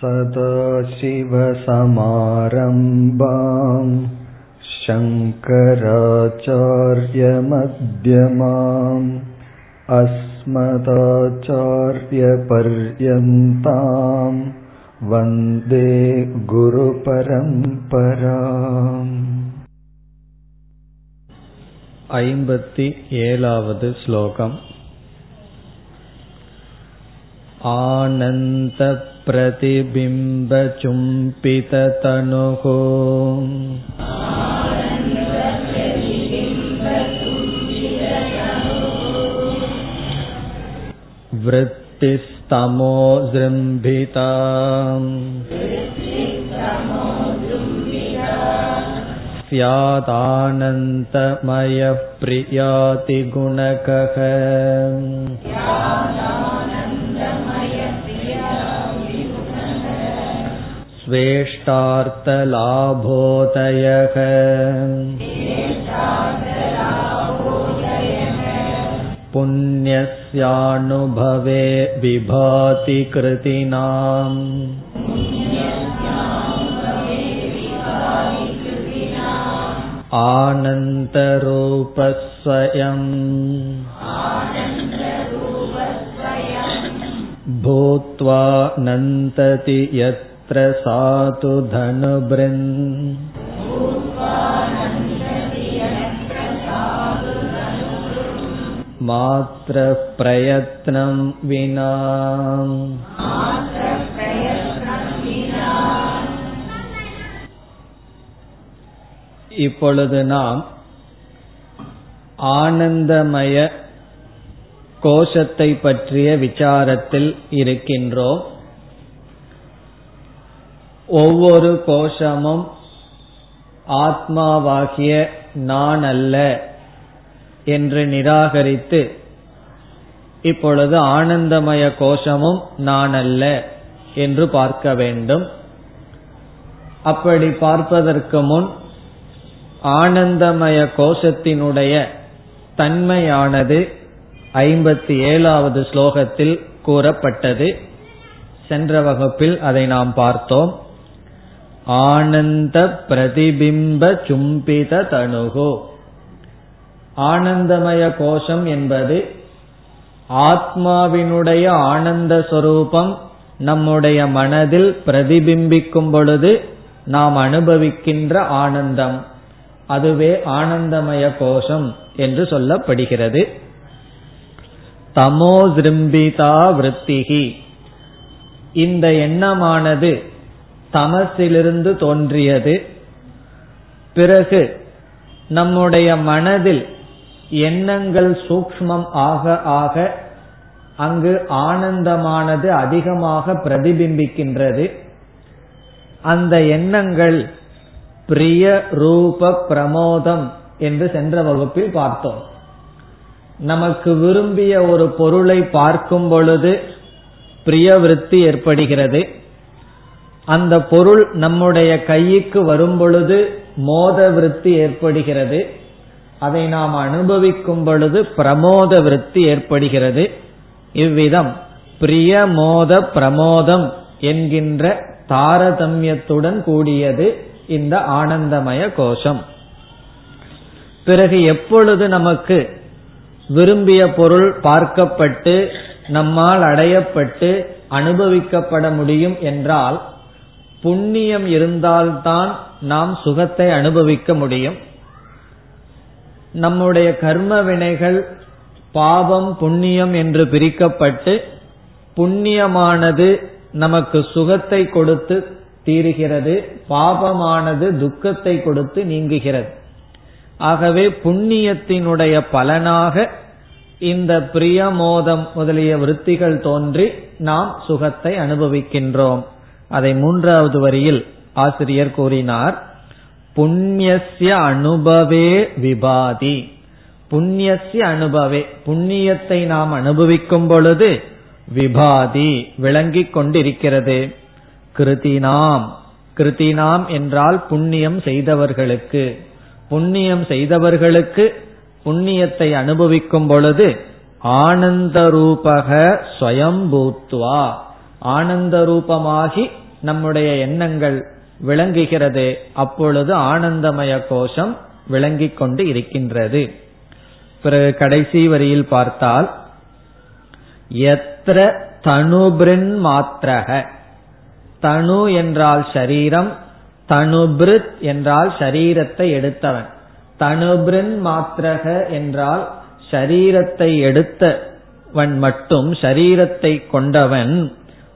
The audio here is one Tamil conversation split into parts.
सदाशिवसमारम्भाम् शङ्कराचार्यमध्यमाम् अस्मदाचार्यपर्यन्ताम् वन्दे गुरुपरम्पराम् ऐम्बति एलावद् श्लोकम् आनन्तप्रतिबिम्बचुम्बिततनुः वृत्तिस्तमो जृम्भिता स्यादानन्तमयः प्रियातिगुणकः स्वेष्टार्थलाभोदयः पुण्यस्यानुभवे विभाति कृतिनाम्। आनन्दरूपस्वयम् भूत्वा नन्दति यत् यत्र सातु धनुबृन् मात्र प्रयत्नं विना இப்பொழுது நாம் ஆனந்தமய கோஷத்தை பற்றிய விசாரத்தில் இருக்கின்றோம் ஒவ்வொரு கோஷமும் ஆத்மாவாகிய நான் அல்ல என்று நிராகரித்து இப்பொழுது ஆனந்தமய கோஷமும் நான் அல்ல என்று பார்க்க வேண்டும். அப்படி பார்ப்பதற்கு முன் ஆனந்தமய கோஷத்தினுடைய தன்மையானது ஐம்பத்தி ஏழாவது ஸ்லோகத்தில் கூறப்பட்டது. சென்ற வகுப்பில் அதை நாம் பார்த்தோம். ஆனந்த பிரதிபிம்ப சும்பித தனுகு ஆனந்தமய கோஷம் என்பது ஆத்மாவினுடைய ஆனந்த சொரூபம் நம்முடைய மனதில் பிரதிபிம்பிக்கும் பொழுது நாம் அனுபவிக்கின்ற ஆனந்தம். அதுவே ஆனந்தமய கோஷம் என்று சொல்லப்படுகிறது. தமோ திரும்பிதா விருத்திகி. இந்த எண்ணமானது தமசிலிருந்து தோன்றியது. பிறகு நம்முடைய மனதில் எண்ணங்கள் சூக்மம் ஆக ஆக அங்கு ஆனந்தமானது அதிகமாக பிரதிபிம்பிக்கின்றது. அந்த எண்ணங்கள் பிரிய ரூப பிரமோதம் என்று சென்ற வகுப்பில் பார்த்தோம். நமக்கு விரும்பிய ஒரு பொருளை பார்க்கும் பொழுது பிரிய விருத்தி ஏற்படுகிறது. அந்த பொருள் நம்முடைய கைக்கு வரும் பொழுது மோத விருத்தி ஏற்படுகிறது. அதை நாம் அனுபவிக்கும் பொழுது பிரமோத விருத்தி ஏற்படுகிறது. இவ்விதம் பிரிய மோத பிரமோதம் என்கின்ற தாரதமியத்துடன் கூடியது இந்த ஆனந்தமய கோஷம். பிறகு எப்பொழுது நமக்கு விரும்பிய பொருள் பார்க்கப்பட்டு நம்மால் அடையப்பட்டு அனுபவிக்கப்பட முடியும் என்றால் புண்ணியம் இருந்தால்தான் நாம் சுகத்தை அனுபவிக்க முடியும். நம்முடைய கர்ம வினைகள் பாவம் புண்ணியம் என்று பிரிக்கப்பட்டு புண்ணியமானது நமக்கு சுகத்தை கொடுத்து தீருகிறது பாபமானது துக்கத்தை கொடுத்து நீங்குகிறது. ஆகவே புண்ணியத்தினுடைய பலனாக இந்த பிரியமோதம் முதலிய விருத்திகள் தோன்றி நாம் சுகத்தை அனுபவிக்கின்றோம். அதை மூன்றாவது வரியில் ஆசிரியர் கூறினார் புண்ணியசிய அனுபவே விபாதி. புண்ணியசிய அனுபவே புண்ணியத்தை நாம் அனுபவிக்கும் பொழுது விபாதி விளங்கிக் கொண்டிருக்கிறது. கிருதினாம் கிருதினாம் என்றால் புண்ணியம் செய்தவர்களுக்கு புண்ணியம் செய்தவர்களுக்கு புண்ணியத்தை அனுபவிக்கும் பொழுது ஆனந்த ரூபக ஸ்வயம்பூத்வா. ஆனந்த ரூபமாகி நம்முடைய எண்ணங்கள் விளங்குகிறது. அப்பொழுது ஆனந்தமய கோஷம் விளங்கிக் கொண்டு இருக்கின்றது. பிறகு கடைசி வரியில் பார்த்தால் எத்திர தனுபிரின் மாத்திரக தனு என்றால் ஷரீரம் தனுபிருத் என்றால் ஷரீரத்தை எடுத்தவன். தனுபிரின் மாத்திரக என்றால் ஷரீரத்தை எடுத்தவன் மட்டும் ஷரீரத்தை கொண்டவன்.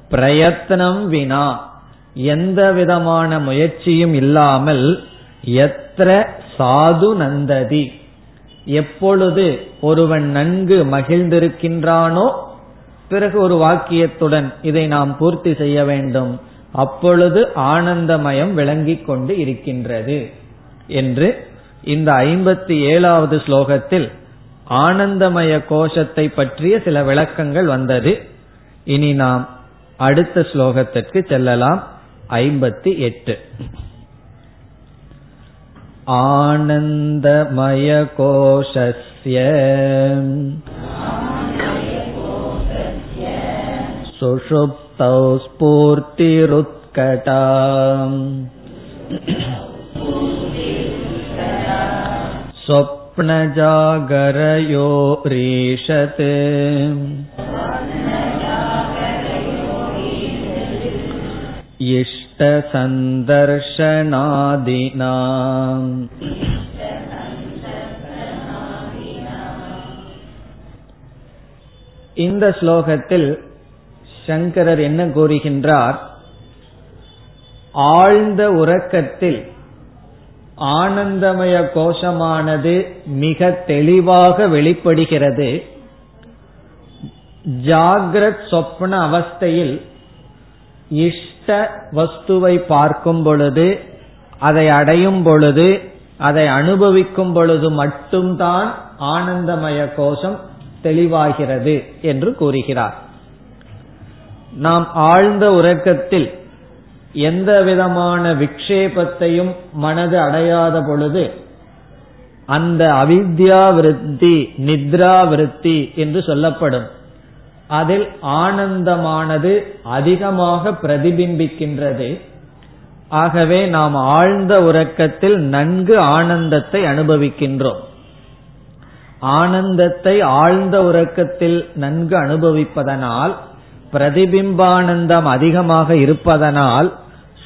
பிரயத்தனம் வினா. எந்த விதமான முயற்சியும் இல்லாமல் எத்திர சாது நந்ததி. எப்பொழுது ஒருவன் நன்கு மகிழ்ந்திருக்கின்றானோ பிறகு ஒரு வாக்கியத்துடன் இதை நாம் பூர்த்தி செய்ய வேண்டும். அப்பொழுது ஆனந்தமயம் விளங்கிக் கொண்டு இருக்கின்றது என்று இந்த ஐம்பத்தி ஏழாவது ஸ்லோகத்தில் ஆனந்தமய கோஷத்தை பற்றிய சில விளக்கங்கள் வந்தது. இனி நாம் அடுத்த ஸ்லோகத்திற்கு செல்லலாம் ஐம்பத்தி எட்டு आनन्दमयकोशस्य सुषुप्तौ स्फूर्तिरुत्कटा स्वप्नजागरयोरीशत् इष्टसन्दर्शनादिना இந்த ஸ்லோகத்தில் சங்கரர் என்ன கூறுகின்றார் ஆழ்ந்த உறக்கத்தில் ஆனந்தமய கோஷமானது மிக தெளிவாக வெளிப்படுகிறது ஜாகிரத் சொப்ன அவஸ்தையில் இஷ்ட வஸ்துவை பார்க்கும் பொழுது அதை அடையும் பொழுது அதை அனுபவிக்கும் பொழுது மட்டும்தான் ஆனந்தமய கோஷம் தெளிவாகிறது என்று கூறுகிறார். நாம் ஆழ்ந்த உறக்கத்தில் எந்த விதமான விக்ஷேபத்தையும் மனது அடையாத பொழுது அந்த அவித்யா விருத்தி நித்ரா விருத்தி என்று சொல்லப்படும். அதில் ஆனந்தமானது அதிகமாக பிரதிபிம்பிக்கின்றது. ஆகவே நாம் ஆழ்ந்த உறக்கத்தில் நன்கு ஆனந்தத்தை அனுபவிக்கின்றோம். ஆனந்தத்தை ஆழ்ந்த உறக்கத்தில் நன்கு அனுபவிப்பதனால் பிரதிபிம்பானந்தம் அதிகமாக இருப்பதனால்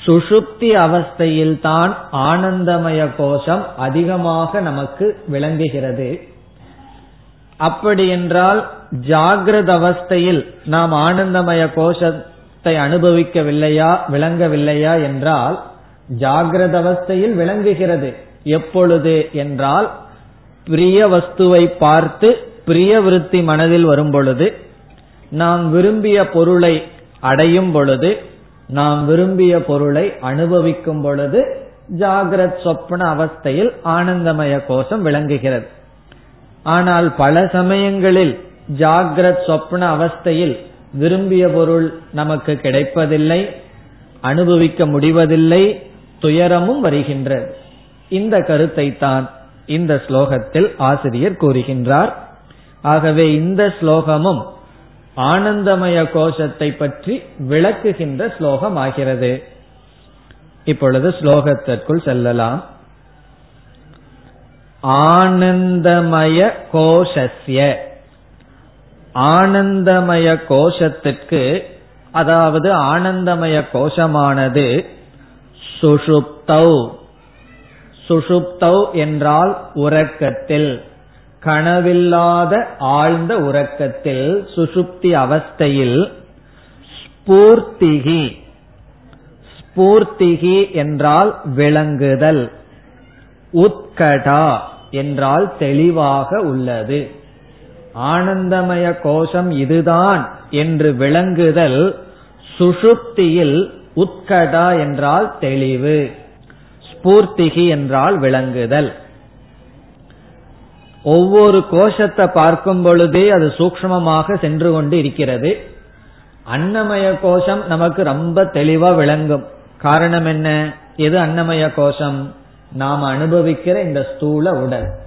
சுஷுப்தி அவஸ்தையில் தான் ஆனந்தமய கோஷம் அதிகமாக நமக்கு விளங்குகிறது. அப்படி என்றால் ஜாகிரத அவஸ்தையில் நாம் ஆனந்தமய கோஷத்தை அனுபவிக்கவில்லையா விளங்கவில்லையா என்றால் ஜாகிரத அவஸ்தையில் விளங்குகிறது. எப்பொழுது என்றால் பிரிய வஸ்துவை பார்த்து பிரிய விருத்தி மனதில் வரும் பொழுது நாம் விரும்பிய பொருளை அடையும் பொழுது நாம் விரும்பிய பொருளை அனுபவிக்கும் பொழுது ஜாகிரத் சொப்ன அவஸ்தையில் ஆனந்தமய கோஷம் விளங்குகிறது. ஆனால் பல சமயங்களில் ஜாகிரத் சொப்ன அவஸ்தையில் விரும்பிய பொருள் நமக்கு கிடைப்பதில்லை அனுபவிக்க முடிவதில்லை துயரமும் வருகின்றது. இந்த கருத்தை தான் இந்த ஸ்லோகத்தில் ஆசிரியர் கூறுகின்றார். ஆகவே இந்த ஸ்லோகமும் ஆனந்தமய கோஷத்தை பற்றி விளக்குகின்ற ஸ்லோகம் ஆகிறது இப்பொழுது ஸ்லோகத்திற்குள் செல்லலாம். ஆனந்தமய கோஷஸ்ய. ஆனந்தமய கோஷத்திற்கு அதாவது ஆனந்தமய கோஷமானது சுஷுப்தௌ. சுஷுப்தௌ என்றால் உறக்கத்தில். கனவில்லாத ஆழ்ந்த உறக்கத்தில் சுசுப்தி அவஸ்தையில். ஸ்பூர்த்திகி. ஸ்பூர்த்திகி என்றால் விளங்குதல். உத்கடா என்றால் தெளிவாக உள்ளது. ஆனந்தமய கோஷம் இதுதான் என்று விளங்குதல் சுஷுப்தியில் உத்கடா என்றால் தெளிவு ஸ்பூர்த்திகி என்றால் விளங்குதல். ஒவ்வொரு கோஷத்தை பார்க்கும் பொழுதே அது சூக்மமாக சென்று கொண்டு இருக்கிறது. அன்னமய கோஷம் நமக்கு ரொம்ப தெளிவா விளங்கும். காரணம் என்ன? எது அன்னமய கோஷம்? நாம் அனுபவிக்கிற இந்த ஸ்தூல உடல்.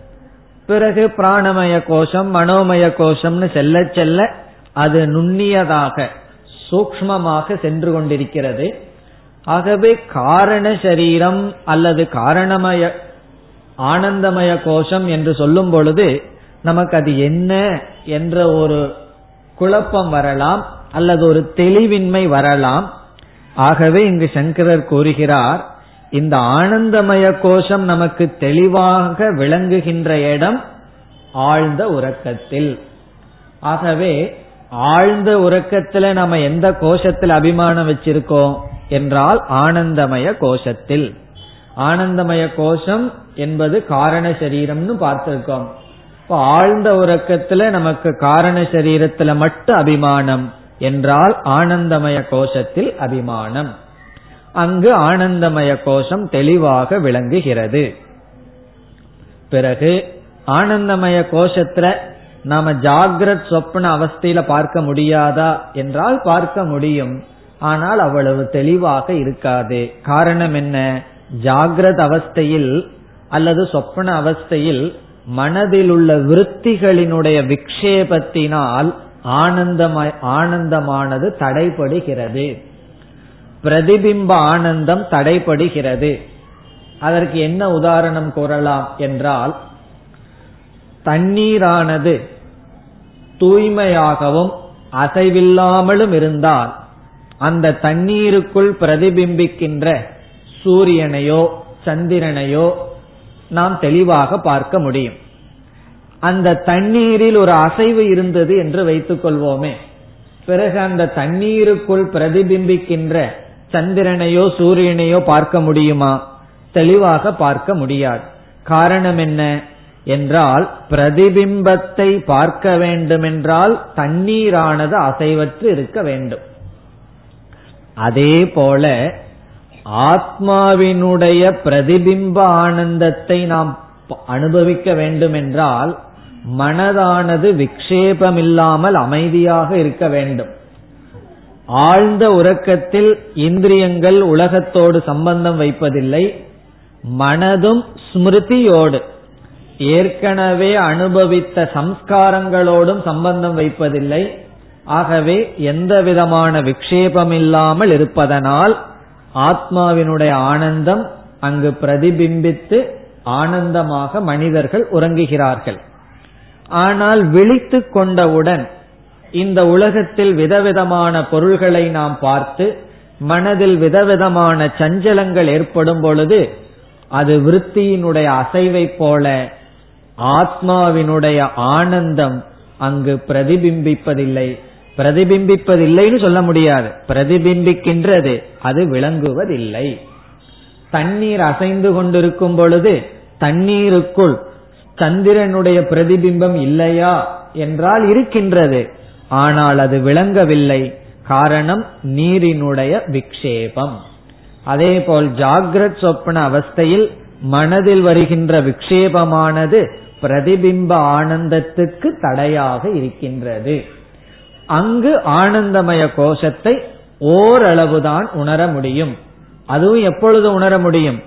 பிறகு பிராணமய கோஷம் மனோமய கோஷம்னு செல்ல செல்ல அது நுண்ணியதாக சூக்மமாக சென்று கொண்டிருக்கிறது. ஆகவே காரண சரீரம் அல்லது காரணமய ஆனந்தமய கோஷம் என்று சொல்லும் பொழுது நமக்கு அது என்ன என்ற ஒரு குழப்பம் வரலாம் அல்லது ஒரு தெளிவின்மை வரலாம். ஆகவே இங்கு சங்கரர் கூறுகிறார் இந்த ஆனந்தமய கோஷம் நமக்கு தெளிவாக விளங்குகின்ற இடம் ஆழ்ந்த உறக்கத்தில். ஆகவே ஆழ்ந்த உறக்கத்துல நம்ம எந்த கோஷத்தில் அபிமானம் வச்சிருக்கோம் என்றால் ஆனந்தமய கோஷத்தில். ஆனந்தமய கோஷம் என்பது காரண சரீரம்னு பார்த்திருக்கோம். இப்போ ஆழ்ந்த உறக்கத்துல நமக்கு காரண சரீரத்துல மட்டும் அபிமானம் என்றால் ஆனந்தமய கோஷத்தில் அபிமானம். அங்கு ஆனந்தமய கோஷம் தெளிவாக விளங்குகிறது. பிறகு ஆனந்தமய கோஷத்துல நாம ஜாகிரத் சொப்பன அவஸ்தையில பார்க்க முடியாதா என்றால் பார்க்க முடியும். ஆனால் அவ்வளவு தெளிவாக இருக்காது. காரணம் என்ன? ஜாகிரத அவஸ்தையில் அல்லது சொப்பன அவஸ்தையில் மனதில் உள்ள விருத்திகளினுடைய விக்ஷேபத்தினால் ஆனந்தமய ஆனந்தமானது தடைபடுகிறது. பிரதிபிம்ப ஆனந்தம் தடைபடுகிறது. அதற்கு என்ன உதாரணம் கூறலாம் என்றால் தண்ணீரானது தூய்மையாகவும் அசைவில்லாமலும் இருந்தால் அந்த தண்ணீருக்குள் பிரதிபிம்பிக்கின்ற சூரியனையோ சந்திரனையோ நாம் தெளிவாக பார்க்க முடியும். அந்த தண்ணீரில் ஒரு அசைவு இருந்தது என்று வைத்துக் கொள்வோமே பிறகு அந்த தண்ணீருக்குள் பிரதிபிம்பிக்கின்ற சந்திரனையோ சூரியனையோ பார்க்க முடியுமா? தெளிவாக பார்க்க முடியாது. காரணம் என்ன? என்றால் பிரதிபிம்பத்தை பார்க்க வேண்டுமென்றால் தண்ணீரானது அசைவற்று இருக்க வேண்டும். அதே போல ஆத்மாவினுடைய பிரதிபிம்ப ஆனந்தத்தை நாம் அனுபவிக்க வேண்டுமென்றால் மனதானது விக்ஷேபமில்லாமல் அமைதியாக இருக்க வேண்டும். ஆழ்ந்த உறக்கத்தில் இந்திரியங்கள் உலகத்தோடு சம்பந்தம் வைப்பதில்லை மனதும் ஸ்மிருதியோடு ஏற்கனவே அனுபவித்த சம்ஸ்காரங்களோடும் சம்பந்தம் வைப்பதில்லை ஆகவே எந்த விதமான விக்ஷேபமில்லாமல் இருப்பதனால் ஆத்மாவினுடைய ஆனந்தம் அங்கு பிரதிபிம்பித்து ஆனந்தமாக மனிதர்கள் உறங்குகிறார்கள். ஆனால் விழித்து கொண்டவுடன் இந்த உலகத்தில் விதவிதமான பொருள்களை நாம் பார்த்து மனதில் விதவிதமான சஞ்சலங்கள் ஏற்படும் பொழுது அது விருத்தியினுடைய அசைவை போல ஆத்மாவினுடைய ஆனந்தம் அங்கு பிரதிபிம்பிப்பதில்லை. பிரதிபிம்பிப்பதில்லைன்னு சொல்ல முடியாது. பிரதிபிம்பிக்கின்றது அது விளங்குவதில்லை. தண்ணீர் அசைந்து கொண்டிருக்கும் பொழுது தண்ணீருக்குள் சந்திரனுடைய பிரதிபிம்பம் இல்லையா என்றால் இருக்கின்றது. ஆனால் அது விளங்கவில்லை. காரணம் நீரினுடைய விக்ஷேபம். அதேபோல் ஜாகிரத் சொப்பன அவஸ்தையில் மனதில் வருகின்ற விக்ஷேபமானது பிரதிபிம்ப ஆனந்தத்துக்கு தடையாக இருக்கின்றது. அங்கு ஆனந்தமய கோஷத்தை ஓரளவுதான் உணர முடியும். அதுவும் எப்பொழுது உணர முடியும்?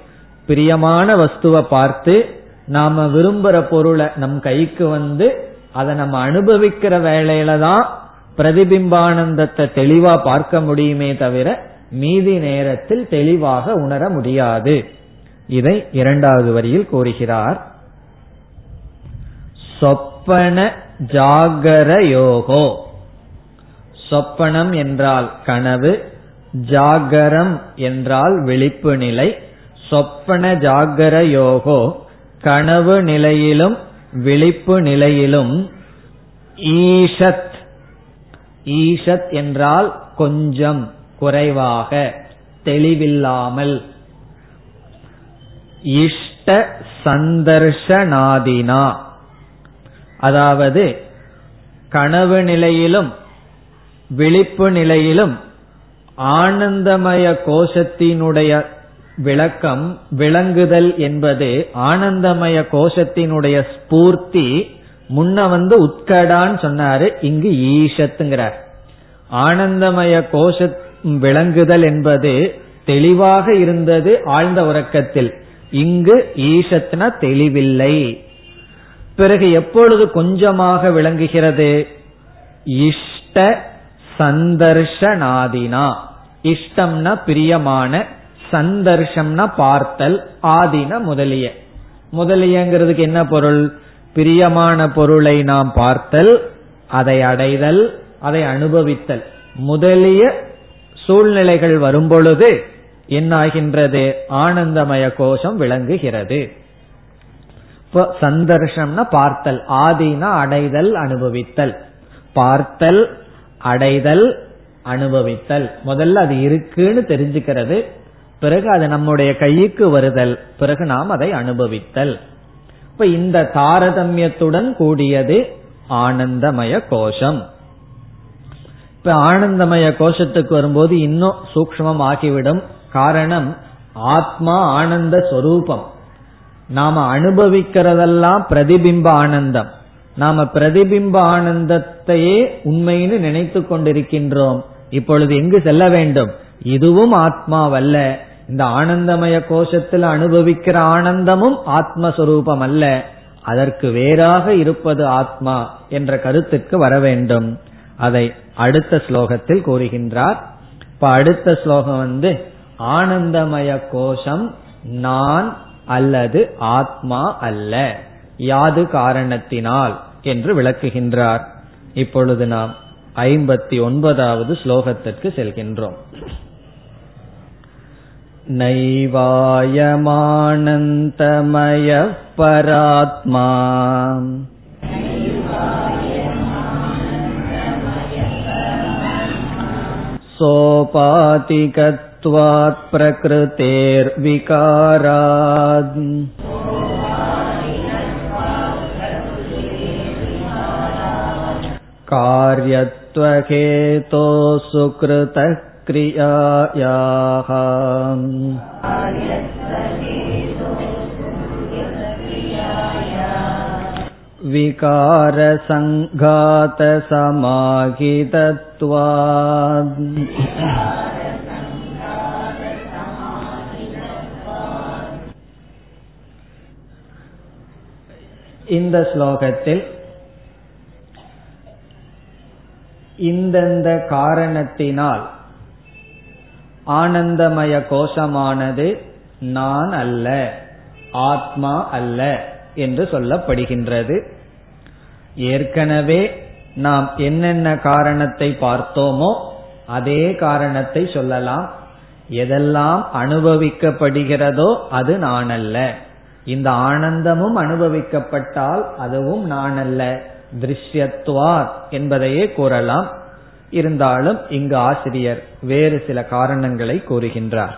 பிரியமான வஸ்துவை பார்த்து நாம விரும்புற பொருளை நம் கைக்கு வந்து அதை நம்ம அனுபவிக்கிற வேலையில தான் பிரதிபிம்பானந்தத்தை தெளிவா பார்க்க முடியுமே தவிர மீதி நேரத்தில் தெளிவாக உணர முடியாது. இதை இரண்டாவது வரியில் கூறுகிறார். சொப்பன ஜாகர யோகோ. சொப்பனம் என்றால் கனவு ஜாகரம் என்றால் விழிப்பு நிலை. சொப்பன ஜாகர யோகோ கனவு நிலையிலும் விழிப்பு நிலையிலும் ஈஷத். ஈஷத் என்றால் கொஞ்சம் குறைவாக தெளிவில்லாமல். இஷ்ட சந்தர்ஷனாதினா. அதாவது கனவு நிலையிலும் விழிப்பு நிலையிலும் ஆனந்தமய கோஷத்தினுடைய விளக்கம் விளங்குதல் என்பது ஆனந்தமய கோஷத்தினுடைய ஸ்பூர்த்தி. முன்ன வந்து உட்கடான்னு சொன்னாரு இங்கு ஈஷத்துங்கிறார். ஆனந்தமய கோஷ விளங்குதல் என்பது தெளிவாக இருந்தது ஆழ்ந்த உறக்கத்தில். இங்கு ஈஷத்னா தெளிவில்லை. பிறகு எப்பொழுது கொஞ்சமாக விளங்குகிறது? இஷ்ட சந்தர்ஷனாதினா. இஷ்டம்னா பிரியமான சந்தர்ஷம்னா பார்த்தல் ஆதின முதலிய. முதலியங்கிறதுக்கு என்ன பொருள்? பிரியமான பொருளை நாம் பார்த்தல் அதை அடைதல் அதை அனுபவித்தல். முதலிய சூழ்நிலைகள் வரும்பொழுது என்னாகின்றது? ஆனந்தமய கோஷம் விளங்குகிறது. இப்போ சந்தர்ஷம்னா பார்த்தல் ஆதினா அடைதல் அனுபவித்தல். பார்த்தல் அடைதல் அனுபவித்தல். முதல்ல அது இருக்குன்னு தெரிஞ்சுக்கிறது. பிறகு அது நம்முடைய கைக்கு வருதல். பிறகு நாம் அதை அனுபவித்தல். இப்ப இந்த தாரதமியத்துடன் கூடியது ஆனந்தமய கோஷம். இப்ப ஆனந்தமய கோஷத்துக்கு வரும்போது இன்னும் சூக்மம் ஆகிவிடும். காரணம் ஆத்மா ஆனந்த சொரூபம். நாம அனுபவிக்கிறதெல்லாம் பிரதிபிம்ப ஆனந்தம். நாம பிரதிபிம்ப ஆனந்தத்தையே உண்மைன்னு நினைத்து கொண்டிருக்கின்றோம். இப்பொழுது எங்கு செல்ல வேண்டும்? இதுவும் ஆத்மாவல்ல. இந்த ஆனந்தமய கோஷத்தில் அனுபவிக்கிற ஆனந்தமும் ஆத்மஸ்வரூபம் அல்ல அதற்கு வேறாக இருப்பது ஆத்மா என்ற கருத்துக்கு வர வேண்டும். அதை அடுத்த ஸ்லோகத்தில் கூறுகின்றார். இப்ப அடுத்த ஸ்லோகம் வந்து ஆனந்தமய கோஷம் நான் அல்லது ஆத்மா அல்ல. யாது காரணத்தினால்? என்று விளக்குகின்றார். இப்பொழுது நாம் ஐம்பத்தி ஒன்பதாவது ஸ்லோகத்திற்கு செல்கின்றோம். नैवायमानन्तमयः परात्मा सोपातिकत्वात् प्रकृतेर्विकारात् कार्यत्वहेतो सुकृतः क्रियायाः विकारसङ्घातसमाहितत्वात् இந்த ஸ்லோகத்தில் இந்தந்த காரணத்தினால் ஆனந்தமய கோஷமானது நான் அல்ல ஆத்மா அல்ல என்று சொல்லப்படுகின்றது. ஏற்கனவே நாம் என்னென்ன காரணத்தை பார்த்தோமோ அதே காரணத்தை சொல்லலாம். எதெல்லாம் அனுபவிக்கப்படுகிறதோ அது நான் அல்ல. இந்த ஆனந்தமும் அனுபவிக்கப்பட்டால் அதுவும் நான் அல்ல. திருஷ்யத்வார் என்பதையே கூறலாம். இருந்தாலும் இங்கு ஆசிரியர் வேறு சில காரணங்களை கூறுகின்றார்.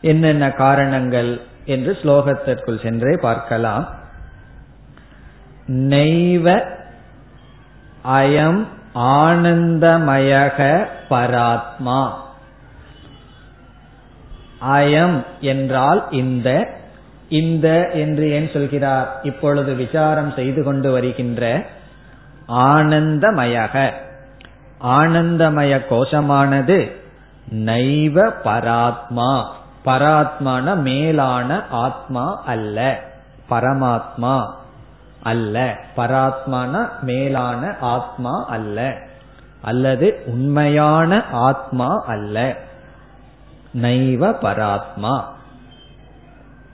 என்னென்ன காரணங்கள் என்று ஸ்லோகத்திற்குள் சென்றே பார்க்கலாம். நெய்வ அயம் ஆனந்தமயக பராத்மா. அயம் என்றால் இந்த. இந்த என்று ஏன் சொல்கிறார்? இப்பொழுது விசாரம் செய்து கொண்டு வருகின்ற ஆனந்தமயக. ஆனந்தமய கோஷமானது நைவ பராத்மா. பராத்மான மேலான ஆத்மா அல்ல. பரமாத்மா அல்ல. பராத்மான மேலான ஆத்மா அல்ல. அல்லது உண்மையான ஆத்மா அல்ல. நைவ பராத்மா.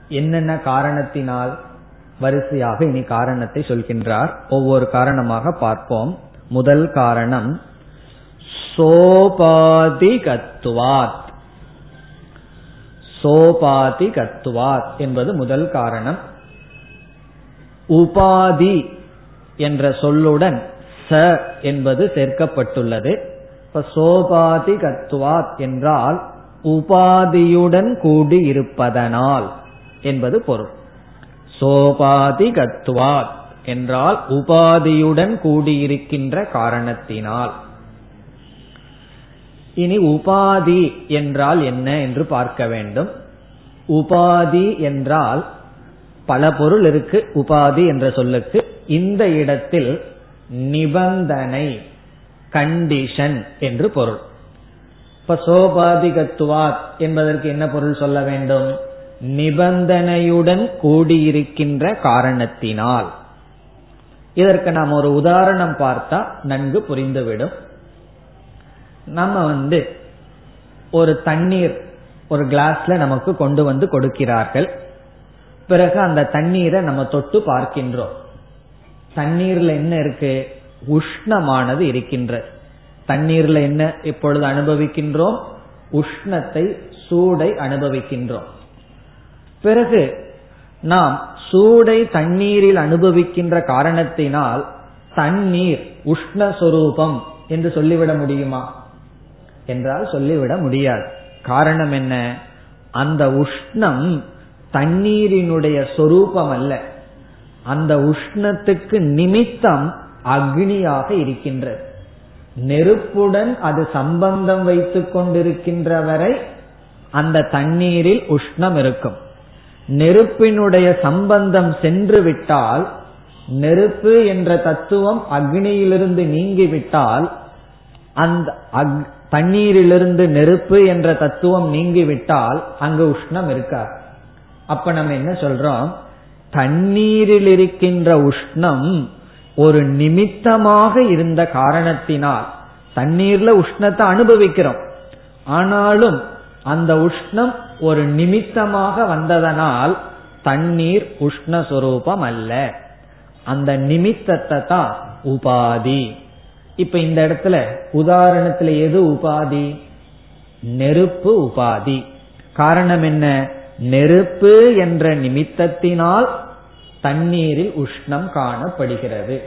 என்னென்ன காரணத்தினால் வரிசையாக இனி காரணத்தை சொல்கின்றார். ஒவ்வொரு காரணமாக பார்ப்போம். முதல் காரணம் சோபாதிகத்துவாத். சோபாதிகத்துவாத் என்பது முதல் காரணம். உபாதி என்ற சொல்லுடன் ச என்பது சேர்க்கப்பட்டுள்ளது. இப்ப சோபாதிகத்துவாத் என்றால் உபாதியுடன் கூடி இருப்பதனால் என்பது பொருள். சோபாதிகத்துவாத் என்றால் உபாதியுடன் கூடியிருக்கின்ற காரணத்தினால். இனி உபாதி என்றால் என்ன என்று பார்க்க வேண்டும். உபாதி என்றால் பல பொருள் இருக்கு உபாதி என்ற சொல்லுக்கு. இந்த இடத்தில் நிபந்தனை கண்டிஷன் என்று பொருள். இப்ப சோபாதிகத்துவாத் என்பதற்கு என்ன பொருள் சொல்ல வேண்டும்? நிபந்தனையுடன் கூடியிருக்கின்ற காரணத்தினால். இதற்கு நாம் ஒரு உதாரணம் பார்த்தா நன்கு புரிந்துவிடும். நம்ம வந்து ஒரு தண்ணீர் ஒரு கிளாஸ்ல நமக்கு கொண்டு வந்து கொடுக்கிறார்கள். பிறகு அந்த தண்ணீரை நம்ம தொட்டு பார்க்கின்றோம். தண்ணீர்ல என்ன இருக்கு? உஷ்ணமானது இருக்கின்ற தண்ணீர்ல என்ன இப்பொழுது அனுபவிக்கின்றோம்? உஷ்ணத்தை சூடை அனுபவிக்கின்றோம். பிறகு நாம் சூடை தண்ணீரில் அனுபவிக்கின்ற காரணத்தினால் தண்ணீர் உஷ்ணஸ்வரூபம் என்று சொல்லிவிட முடியுமா? என்றால் சொல்லிவிட முடியாது. காரணம் என்ன? அந்த உஷ்ணம் தண்ணீரினுடைய சொரூபம் அல்ல அந்த உஷ்ணத்துக்கு நிமித்தம் அக்னியாக இருக்கின்றது. நெருப்புடன் அது சம்பந்தம் வைத்துக் கொண்டிருக்கின்ற வரை அந்த தண்ணீரில் உஷ்ணம் இருக்கும். நெருப்பினுடைய சம்பந்தம் சென்று விட்டால் நெருப்பு என்ற தத்துவம் அக்னியிலிருந்து நீங்கிவிட்டால் அந்த தண்ணீரிலிருந்து நெருப்பு என்ற தத்துவம் நீங்கிவிட்டால் அங்கு உஷ்ணம் இருக்காது அப்ப நம்ம என்ன சொல்றோம்? தண்ணீரில் இருக்கின்ற உஷ்ணம் ஒரு நிமித்தமாக இருந்த காரணத்தினால் தண்ணீர்ல உஷ்ணத்தை அனுபவிக்கிறோம். ஆனாலும் அந்த உஷ்ணம் ஒரு நிமித்தமாக வந்ததனால் தண்ணீர் உஷ்ணஸ்வரூபம் அல்ல. அந்த நிமித்தத்தை தான் உபாதி. இப்ப இந்த இடத்துல உதாரணத்துல எது உபாதி? நெருப்பு உபாதி. காரணம் என்ன? நெருப்பு என்ற நிமித்தத்தினால் தண்ணீரில் உஷ்ணம் காணப்படுகிறது.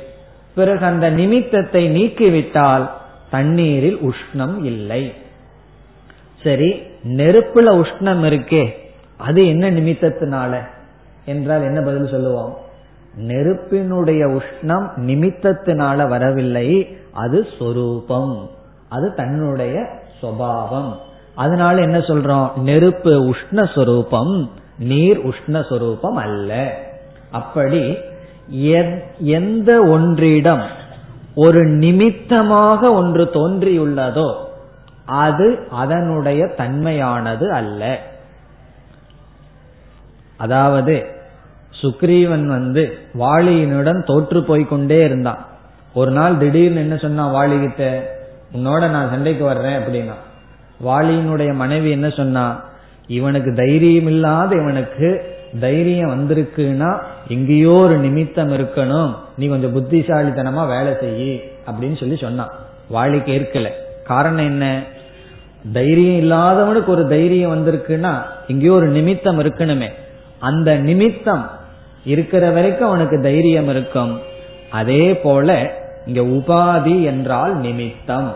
பிறகு அந்த நிமித்தத்தை நீக்கிவிட்டால் தண்ணீரில் உஷ்ணம் இல்லை. சரி நெருப்புல உஷ்ணம் இருக்கே அது என்ன நிமித்தத்தினால? என்றால் என்ன பதில் சொல்லுவோம்? நெருப்பினுடைய உஷ்ணம் நிமித்தத்தினால வரவில்லை. அது சொரூபம். அது தன்னுடைய சுவாவம் அதனால என்ன சொல்றோம்? நெருப்பு உஷ்ணஸ்வரூபம் நீர் உஷ்ணஸ்வரூபம் அல்ல. அப்படி எந்த ஒன்றிடம் ஒரு நிமித்தமாக ஒன்று தோன்றியுள்ளதோ அது அதனுடைய தன்மையானது அல்ல. அதாவது சுக்ரீவன் வந்து வாளியினுடன் தோற்று போய்கொண்டே இருந்தான். ஒரு நாள் திடீர்னு என்ன சொன்னா வாளிகிட்ட உன்னோட நான் சண்டைக்கு வர்றேன் அப்படின்னா வாளியினுடைய மனைவி என்ன சொன்னா இவனுக்கு தைரியம் இல்லாத இவனுக்கு தைரியம் வந்திருக்குன்னா எங்கேயோ ஒரு நிமித்தம் இருக்கணும். நீ கொஞ்சம் புத்திசாலித்தனமா வேலை செய்யி அப்படின்னு சொல்லி சொன்னான் வாளி ஏற்கல காரணம் என்ன? தைரியம் இல்லாதவனுக்கு ஒரு தைரியம் வந்திருக்குன்னா எங்கேயோ ஒரு நிமித்தம் இருக்கணுமே. அந்த நிமித்தம் இருக்கிற வரைக்கும் அவனுக்கு தைரியம் இருக்கும். அதே போல இங்க உபாதி என்றால் நிமித்தம்.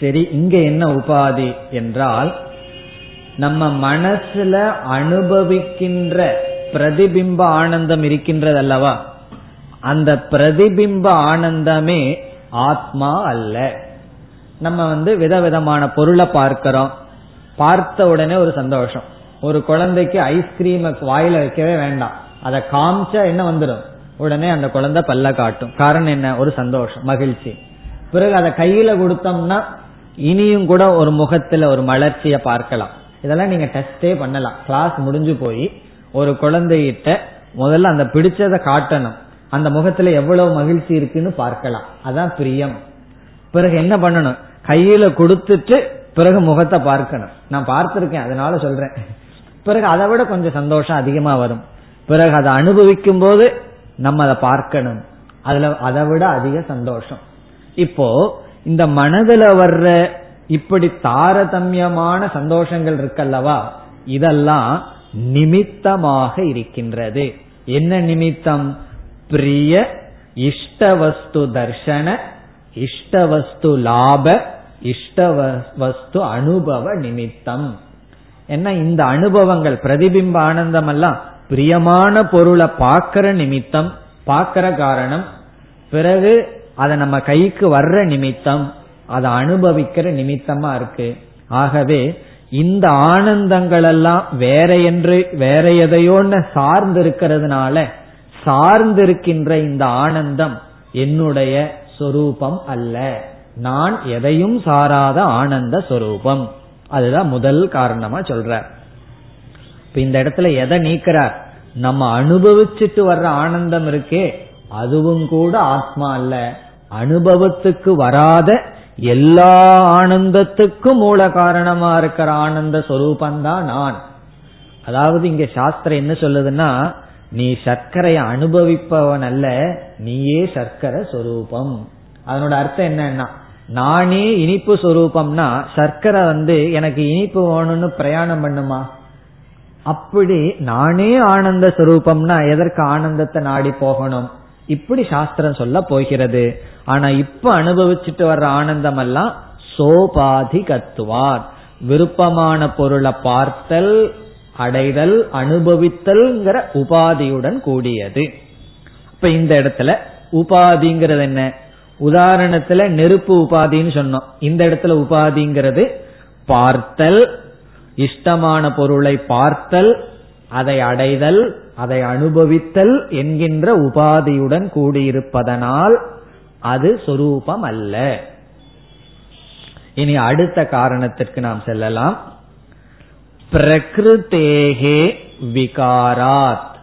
சரி இங்க என்ன உபாதி என்றால் நம்ம மனசுல அனுபவிக்கின்ற பிரதிபிம்ப ஆனந்தம் இருக்கின்றது அல்லவா அந்த பிரதிபிம்ப ஆனந்தமே ஆத்மா அல்ல. நம்ம வந்து விதவிதமான பொருளை பார்க்கிறோம். பார்த்த உடனே ஒரு சந்தோஷம். ஒரு குழந்தைக்கு ஐஸ்கிரீம் வாயில வைக்கவே வேண்டாம். அதை காமிச்சா என்ன வந்துடும் உடனே அந்த குழந்தை பல்ல காட்டும். காரணம் என்ன? ஒரு சந்தோஷம் மகிழ்ச்சி. பிறகு அதை கையில கொடுத்தோம்னா இனியும் கூட ஒரு முகத்துல ஒரு மலர்ச்சியை பார்க்கலாம். இதெல்லாம் நீங்க டெஸ்டே பண்ணலாம். கிளாஸ் முடிஞ்சு போய் ஒரு குழந்தைகிட்ட முதல்ல அந்த பிடிச்சதை காட்டணும். அந்த முகத்துல எவ்வளவு மகிழ்ச்சி இருக்குன்னு பார்க்கலாம். அதான் பிரியம். பிறகு என்ன பண்ணணும்? கையில கொடுத்துட்டு பிறகு முகத்தை பார்க்கணும். நான் பார்த்திருக்கேன் அதனால சொல்றேன். பிறகு அதை விட கொஞ்சம் சந்தோஷம் அதிகமா வரும். பிறகு அதை அனுபவிக்கும் போது நம்ம அதை பார்க்கணும். அதுல அதை விட அதிக சந்தோஷம். இப்போ இந்த மனதுல வர்ற இப்படி தாரதமியமான சந்தோஷங்கள் இருக்கல்லவா? இதெல்லாம் நிமித்தமாக இருக்கின்றது. என்ன நிமித்தம்? பிரிய இஷ்டவஸ்து தர்ஷன இஷ்டவஸ்து லாப இஷ்டவஸ்து அனுபவ நிமித்தம். என்ன இந்த அனுபவங்கள் பிரதிபிம்ப ஆனந்தம் எல்லாம் பிரியமான பொருளை பார்க்கிற நிமித்தம் பார்க்கிற காரணம் பிறகு அதை நம்ம கைக்கு வர்ற நிமித்தம் அதை அனுபவிக்கிற நிமித்தமா இருக்கு. ஆகவே இந்த ஆனந்தங்கள் எல்லாம் வேற என்று வேற எதையோன்னு சார்ந்து இருக்கிறதுனால சார்ந்திருக்கின்ற இந்த ஆனந்தம் என்னுடைய சொரூபம் அல்ல. நான் எதையும் சாராத ஆனந்த சொரூபம். அதுதான் முதல் காரணமா சொல்ற. இப்ப இந்த இடத்துல எதை நீக்கிறார்? நம்ம அனுபவிச்சுட்டு வர்ற ஆனந்தம் இருக்கே அதுவும் கூட ஆத்மா அல்ல. அனுபவத்துக்கு வராத எல்லா ஆனந்தத்துக்கும் மூல காரணமா இருக்கிற ஆனந்த சொரூபந்தான் நான். அதாவது இங்க சாஸ்திரம் என்ன சொல்லுதுன்னா நீ சர்க்கரையை அனுபவிப்பவன் அல்ல நீயே சர்க்கரை சொரூபம். அதனோட அர்த்தம் என்னன்னா நானே இனிப்பு சொரூபம்னா சர்க்கரை வந்து எனக்கு இனிப்பு வேணும்னு பிரயாணம் பண்ணுமா? அப்படி நானே ஆனந்த சுரூபம்னா எதற்கு ஆனந்தத்தை நாடி போகணும்? இப்படி சாஸ்திரம் சொல்ல போகிறது. ஆனா இப்ப அனுபவிச்சுட்டு வர்ற ஆனந்தம் எல்லாம் சோபாதி கத்துவார் விருப்பமான பொருளை பார்த்தல் அடைதல் அனுபவித்தல்ங்கிற உபாதியுடன் கூடியது. இப்ப இந்த இடத்துல உபாதிங்கிறது என்ன? உதாரணத்துல நெருப்பு உபாதின்னு சொன்னோம். இந்த இடத்துல உபாதிங்கிறது பார்த்தல் இஷ்டமான பொருளை பார்த்தல் அதை அடைதல் அதை அனுபவித்தல் என்கின்ற உபாதியுடன் கூடியிருப்பதனால் அது சொரூபம் அல்ல இனி அடுத்த காரணத்திற்கு நாம் செல்லலாம். பிரகிருத்தேகே விகாராத்.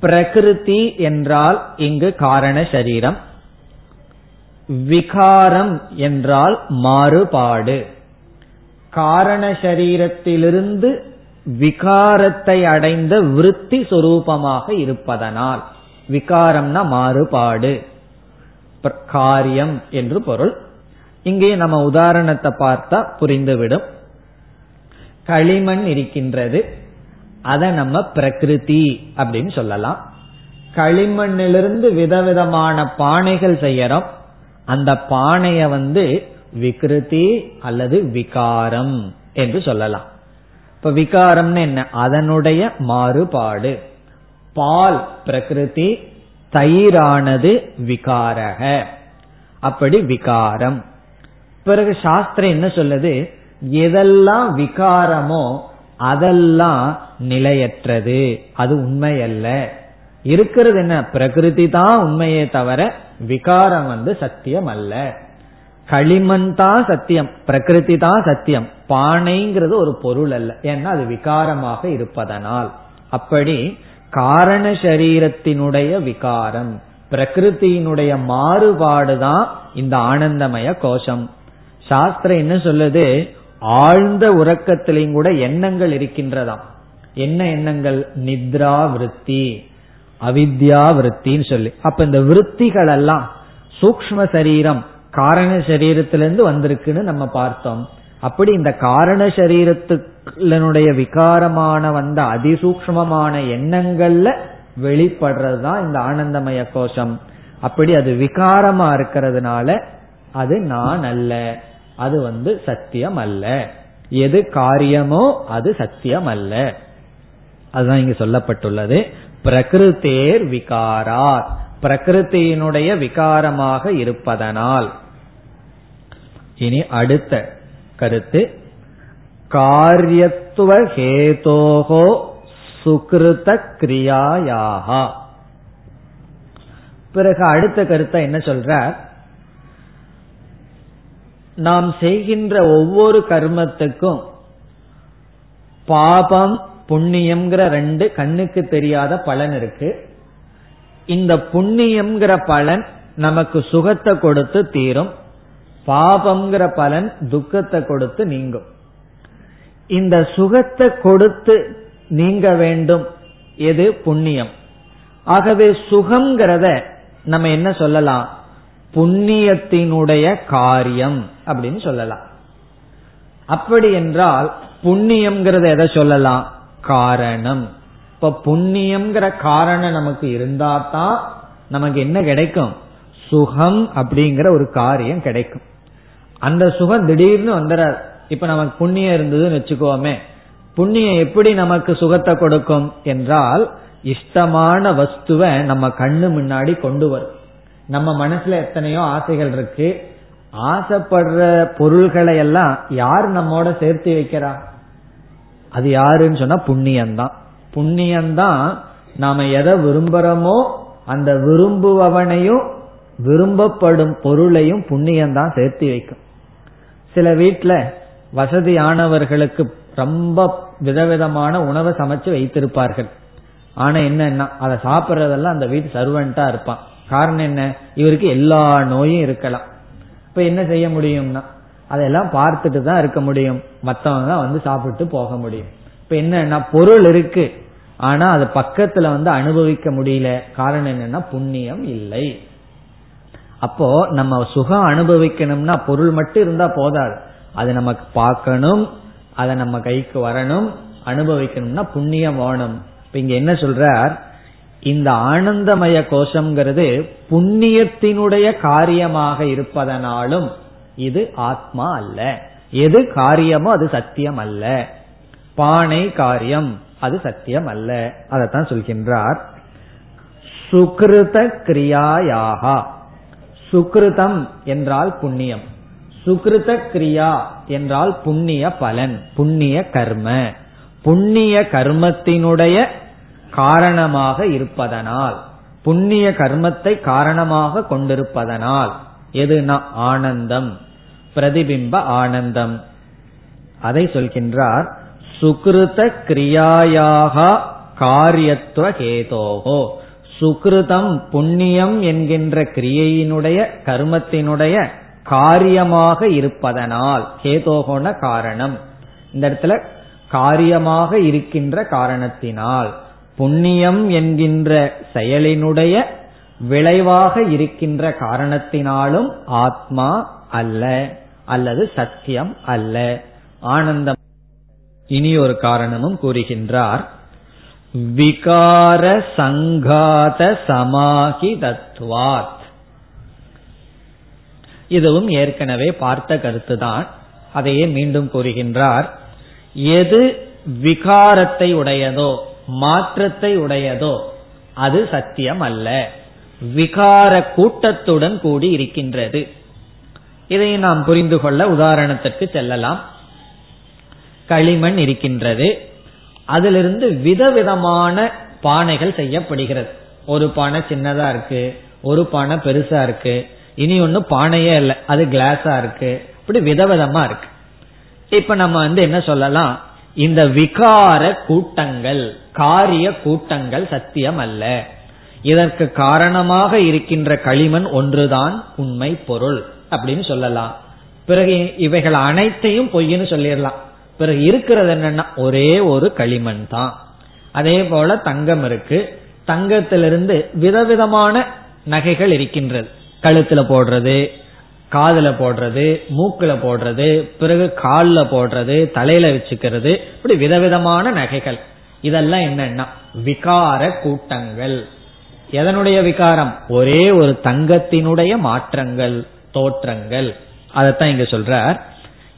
பிரகிருதி என்றால் இங்கு காரண சரீரம். விகாரம் என்றால் மாறுபாடு. காரண சரீரத்திலிருந்து விகாரத்தை அடைந்த விருத்தி சொரூபமாக இருப்பதனால் விகாரம்னா மாறுபாடு காரியம் என்று பொருள். இங்கே நம்ம உதாரணத்தை பார்த்தா புரிந்துவிடும். களிமண் இருக்கின்றது அதை நம்ம பிரகிருதி அப்படின்னு சொல்லலாம். களிமண்ணிலிருந்து விதவிதமான பானைகள் செய்யறோம். அந்த பானைய வந்து விகிருதி அல்லது விகாரம் என்று சொல்லலாம். இப்ப விகாரம்னு என்ன? அதனுடைய மாறுபாடு. பால் பிரகிருதி தயிரானது விகாரக. அப்படி விகாரம். பிறகு சாஸ்திரம் என்ன சொல்லுது? எதெல்லாம் விகாரமோ அதெல்லாம் நிலையற்றது. அது உண்மை அல்ல இருக்கிறது என்ன? பிரகிருதி தான் உண்மையே தவிர விகாரம் வந்து சத்தியம் அல்ல களிமண் தான் சத்தியம் பிரகிருதி தான் சத்தியம் பானைங்கிறது ஒரு பொருள் அல்ல. ஏன்னா அது விகாரமாக இருப்பதனால். அப்படி காரண சரீரத்தினுடைய விகாரம் பிரகிருத்தியினுடைய மாறுபாடுதான் இந்த ஆனந்தமய கோஷம். சாஸ்திரம் என்ன சொல்லுது? ஆழ்ந்த உறக்கத்திலையும் கூட எண்ணங்கள் இருக்கின்றதாம். என்ன எண்ணங்கள்? நித்ரா விருத்தி அவித்யா விருத்தின்னு சொல்லி. அப்ப இந்த விருத்திகள் எல்லாம் சூக்ம சரீரம் காரண சரீரத்திலிருந்து வந்திருக்குன்னு நம்ம பார்த்தோம். அப்படி இந்த காரண சரீரத்துடைய விகாரமான வந்த அதிசூக்மமான எண்ணங்கள்ல வெளிப்படுறதுதான் இந்த ஆனந்தமய கோஷம். அப்படி அது விகாரமா இருக்கிறதுனால அது நான் அல்ல அது வந்து சத்தியம் அல்ல. எது காரியமோ அது சத்தியம் அல்ல. அதுதான் இங்க சொல்லப்பட்டுள்ளது. பிரகிருத்தேர் விகாரார் பிரகிருத்தியினுடைய விகாரமாக இருப்பதனால். இனி அடுத்த கருத்து. காரியத்துவ ஹேதோகோ சுகிருத கிரியாயாகா. பிறகு அடுத்த கருத்தை என்ன சொல்ற நாம் செய்கின்ற ஒவ்வொரு கர்மத்துக்கும் பாபம் புண்ணியம்ங்கிற ரெண்டு கண்ணுக்கு தெரியாத பலன் இருக்கு. இந்த புண்ணியம்ங்கிற பலன் நமக்கு சுகத்தை கொடுத்து தீரும். பாபம்ங்கிற பலன் துக்கத்தை கொடுத்து நீங்கும். இந்த சுகத்தை கொடுத்து நீங்க வேண்டும். எது? புண்ணியம். ஆகவே சுகம்ங்கிறத நம்ம என்ன சொல்லலாம்? புண்ணியத்தினுடைய காரியம் அப்படின்னு சொல்லலாம். அப்படி என்றால் புண்ணியம்ங்கிறத எதை சொல்லலாம்? காரணம். இப்ப புண்ணியம்ங்கிற காரணம் நமக்கு இருந்தா தான் நமக்கு என்ன கிடைக்கும்? சுகம் அப்படிங்கிற ஒரு காரியம் கிடைக்கும். அந்த சுகம் திடீர்னு வந்துடாது இப்ப நமக்கு புண்ணியம் இருந்ததுன்னு வச்சுக்கோமே. புண்ணியம் எப்படி நமக்கு சுகத்தை கொடுக்கும் என்றால் இஷ்டமான வஸ்துவை நம்ம கண்ணு முன்னாடி கொண்டு வரும். நம்ம மனசுல எத்தனையோ ஆசைகள் இருக்கு. ஆசைப்படுற பொருள்களை எல்லாம் யார் நம்மோட சேர்த்து வைக்கிறா? அது யாருன்னு சொன்னா புண்ணியம்தான். புண்ணியம்தான் நாம எதை விரும்புறோமோ அந்த விரும்புபவனையும் விரும்பப்படும் பொருளையும் புண்ணியம்தான் சேர்த்து வைக்கும். சில வீட்டுல வசதியானவர்களுக்கு ரொம்ப விதவிதமான உணவை சமைச்சு வைத்திருப்பார்கள். ஆனா என்னன்னா அதை சாப்பிட்றதெல்லாம் அந்த வீட்டு சர்வெண்டா இருப்பான். காரணம் என்ன? இவருக்கு எல்லா நோயும் இருக்கலாம். இப்ப என்ன செய்ய முடியும்னா அதெல்லாம் பார்த்துட்டு தான் இருக்க முடியும். மத்தவங்க தான் வந்து சாப்பிட்டு போக முடியும். இப்ப என்னன்னா பொருள் இருக்கு. ஆனா அது பக்கத்துல வந்து அனுபவிக்க முடியல. காரணம் என்னன்னா புண்ணியம் இல்லை. அப்போ நம்ம சுகம் அனுபவிக்கணும்னா பொருள் மட்டும் இருந்தா போதாது. அது நமக்கு பார்க்கணும் அதை நம்ம கைக்கு வரணும் அனுபவிக்கணும்னா புண்ணியம் வேணும். இப்ப இங்க என்ன சொல்றார்? இந்த ஆனந்தமய கோஷம்ங்கிறது புண்ணியத்தினுடைய காரியமாக இருப்பதனாலும் இது ஆத்மா அல்ல. எது காரியமோ அது சத்தியம் அல்ல. பானை காரியம் அது சத்தியம் அல்ல. அதைத்தான் சொல்கின்றார். சுகிருத கிரியாயாக. சுகிருதம் என்றால் புண்ணியம். சுகிருத கிரியா என்றால் புண்ணிய பலன் புண்ணிய கர்ம. புண்ணிய கர்மத்தினுடைய காரணமாக இருப்பதனால் புண்ணிய கர்மத்தை காரணமாக கொண்டிருப்பதனால் எதுனா ஆனந்தம் பிரதிபிம்ப ஆனந்தம். அதை சொல்கின்றார் சுகிருத கிரியாயாக காரியத்துவ ஹேதோகோ சுகிருதம் புண்ணியம் என்கின்ற கிரியையினுடைய கர்மத்தினுடைய காரியமாக இருப்பதனால் கேதோகோன காரணம். இந்த இடத்துல காரியமாக இருக்கின்ற காரணத்தினால் புண்ணியம் என்கின்ற செயலினுடைய விளைவாக இருக்கின்ற காரணத்தினாலும் ஆத்மா அல்ல அல்லது சத்தியம் அல்ல. ஆனந்தம் இனி ஒரு காரணமும் கூறுகின்றார். விகார சங்காத சமாகிதத்வாத் இதுவும் ஏற்கனவே பார்த்த கருத்துதான். அதையே மீண்டும் கூறுகின்றார். எது விகாரத்தை உடையதோ மாற்றத்தை உடையதோ அது சத்தியம் அல்ல விகார கூட்டத்துடன் கூடி இருக்கின்றது. இதை நாம் புரிந்து கொள்ள உதாரணத்திற்கு செல்லலாம். களிமண் இருக்கின்றது. அதிலிருந்து விதவிதமான பானைகள் செய்யப்படுகிறது. ஒரு பானை சின்னதா இருக்கு ஒரு பானை பெருசா இருக்கு இனி ஒன்னு பானையே இல்லை அது கிளாஸா இருக்கு இப்படி விதவிதமா இருக்கு. இப்ப நம்ம வந்து என்ன சொல்லலாம்? இந்த விகார கூட்டங்கள் காரிய கூட்டங்கள் சத்தியம் அல்ல. இதற்கு காரணமாக இருக்கின்ற களிமண் ஒன்றுதான் உண்மை பொருள் அப்படின்னு சொல்லலாம். பிறகு இவைகள் அனைத்தையும் பொய்ன்னு சொல்லிடலாம். பிறகு இருக்கிறது என்னன்னா ஒரே ஒரு களிமண் தான். அதே போல தங்கம் இருக்கு. தங்கத்திலிருந்து விதவிதமான நகைகள் இருக்கின்றது. கழுத்துல போடுறது காதுல போடுறது மூக்குல போடுறது பிறகு காலில் போடுறது தலையில வச்சுக்கிறது. இப்படி விதவிதமான நகைகள். இதெல்லாம் என்னன்னா விகார கூட்டங்கள். எதனுடைய விகாரம்? ஒரே ஒரு தங்கத்தினுடைய மாற்றங்கள் தோற்றங்கள். அதைத்தான் இங்க சொல்றார்.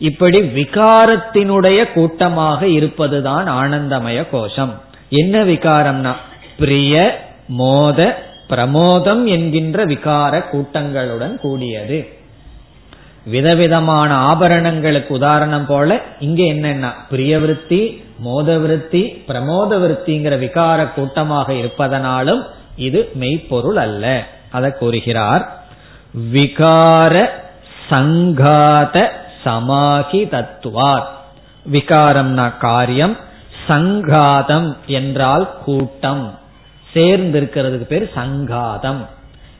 இப்படி விகாரத்தினுடைய கூட்டமாக இருப்பதுதான் ஆனந்தமய கோஷம். என்ன விகாரம்னா? பிரிய மோத பிரமோதம் என்கின்ற விகார கூட்டங்களுடன் கூடியது. விதவிதமான ஆபரணங்களுக்கு உதாரணம் போல இங்க என்னன்னா? பிரியவிருத்தி மோதவிருத்தி பிரமோத விருத்திங்கிற விகார கூட்டமாக இருப்பதனாலும் இது மெய்ப்பொருள் அல்ல. அதை கூறுகிறார். விகார சங்காத சமாகி தத்துவார் விகாரம்னா காரியம் சங்காதம் என்றால் கூட்டம். சேர்ந்திருக்கிறதுக்கு பேர் சங்காதம்.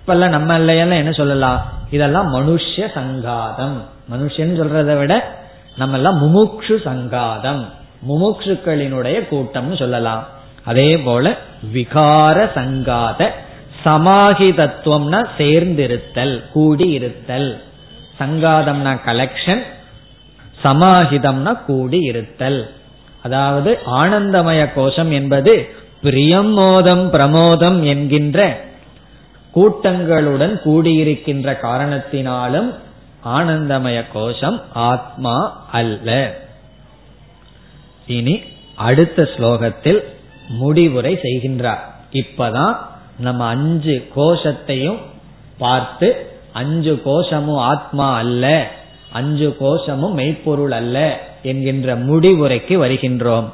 இப்பெல்லாம் நம்ம இல்லையெல்லாம் என்ன சொல்லலாம்? இதெல்லாம் மனுஷ சங்காதம். மனுஷன் சொல்றதை விட நம்ம எல்லாம் முமுக்ஷு சங்காதம். முமுக்ஷுக்களினுடைய கூட்டம்னு சொல்லலாம். அதே போல விகார சங்காத சமாகி தத்துவம்னா சேர்ந்திருத்தல் கூடி இருத்தல் சங்காதம்னா கலெக்ஷன் சமாஹிதம்னா கூடி இருத்தல் அதாவது ஆனந்தமய கோஷம் என்பது பிரியம் மோதம் பிரமோதம் என்கின்ற கூட்டங்களுடன் கூடியிருக்கின்ற காரணத்தினாலும் ஆனந்தமய கோஷம் ஆத்மா அல்ல. இனி அடுத்த ஸ்லோகத்தில் முடிவுரை செய்கின்றார். இப்பதான் நம்ம அஞ்சு கோஷத்தையும் பார்த்து அஞ்சு கோஷமும் ஆத்மா அல்ல அஞ்சு கோஷமும் மெய்ப்பொருள் அல்ல என்கின்ற முடிவுரைக்கு வருகின்றோம்.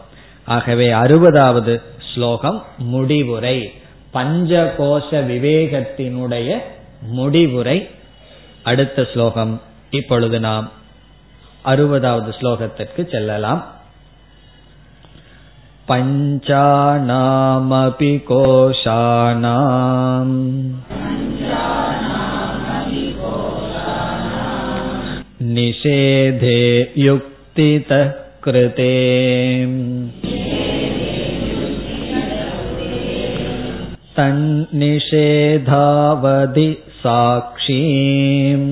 ஆகவே அறுபதாவது ஸ்லோகம் முடிவுரை. பஞ்ச கோஷ விவேகத்தினுடைய முடிவுரை. அடுத்த ஸ்லோகம். இப்பொழுது நாம் அறுபதாவது ஸ்லோகத்திற்கு செல்லலாம். பஞ்சானாமபி கோஷானாம். निषेधे युक्तितः कृते तन्निषेधावधि साक्षीम्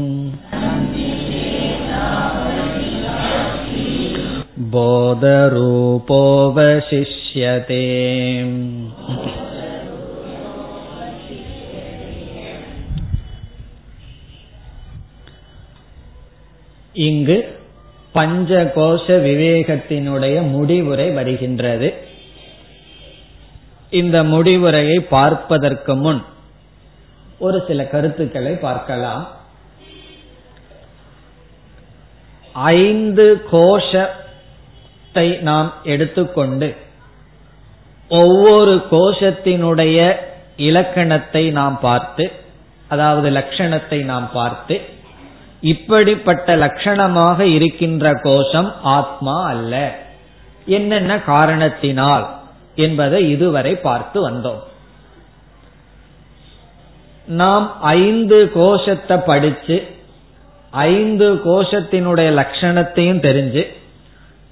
बोधरूपोऽवशिष्यते இங்கு பஞ்சகோஷ விவேகத்தினுடைய முடிவுரை வருகின்றது. இந்த முடிவுரையை பார்ப்பதற்கு முன் ஒரு சில கருத்துக்களை பார்க்கலாம். ஐந்து கோஷத்தை நாம் எடுத்துக்கொண்டு ஒவ்வொரு கோஷத்தினுடைய இலக்கணத்தை நாம் பார்த்து அதாவது லட்சணத்தை நாம் பார்த்து இப்படிப்பட்ட லட்சணமாக இருக்கின்ற கோஷம் ஆத்மா அல்ல. என்னென்ன காரணத்தினால் என்பதை இதுவரை பார்த்து வந்தோம். நாம் ஐந்து கோஷத்தை படிச்சு ஐந்து கோஷத்தினுடைய லட்சணத்தையும் தெரிஞ்சு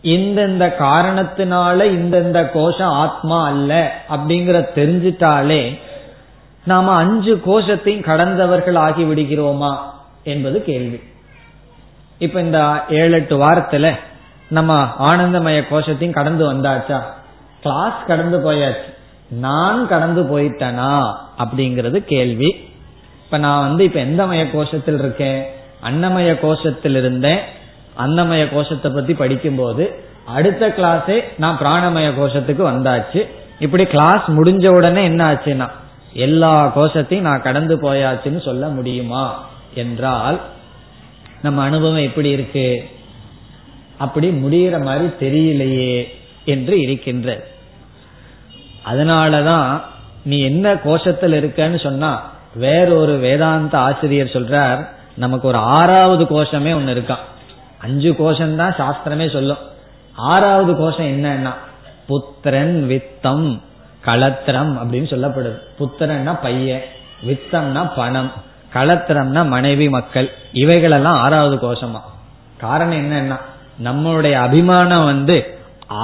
இந்தந்த காரணத்தினால இந்தந்த கோஷம் ஆத்மா அல்ல அப்படிங்கிற தெரிஞ்சிட்டாலே நாம அஞ்சு கோஷத்தையும் கடந்தவர்கள் ஆகி விடுகிறோமா? என்பது கேள்வி. இப்ப இந்த ஏழு எட்டு வாரத்துல நம்ம ஆனந்தமய கோஷத்தையும் கடந்து வந்தாச்சா? கிளாஸ் கடந்து போயாச்சு. நான் கடந்து போயிட்டனா? அப்படிங்கிறது கேள்வி. இப்ப நான் வந்து இப்ப எந்த மய கோஷத்தில் இருக்கேன்? அன்னமய கோஷத்தில் இருந்தேன். அன்னமய கோஷத்தை பத்தி படிக்கும்போது அடுத்த கிளாஸே நான் பிராணமய கோஷத்துக்கு வந்தாச்சு. இப்படி கிளாஸ் முடிஞ்ச உடனே என்ன ஆச்சுன்னா எல்லா கோஷத்தையும் நான் கடந்து போயாச்சுன்னு சொல்ல முடியுமா? என்றால் நம்ம அனுபவம் எப்படி இருக்கு? அப்படி முடிகிற மாதிரி தெரியலையே என்று இருக்கின்ற. அதனாலதான் நீ என்ன கோஷத்தில் இருக்கன்னு சொன்னா வேறொரு வேதாந்த ஆசிரியர் சொல்றார் நமக்கு ஒரு ஆறாவது கோஷமே ஒன்னு இருக்கான் அஞ்சு கோஷம் தான் சாஸ்திரமே சொல்லும். ஆறாவது கோஷம் என்னன்னா புத்திரன் வித்தம் களத்திரம் அப்படின்னு சொல்லப்படுது. புத்திரன்னா பையன் வித்தம்னா பணம். கலத்திரம்னா மனைவி மக்கள். இவைகளெல்லாம் ஆறாவது கோஷமா. காரணம் என்னன்னா நம்மளுடைய அபிமானம் வந்து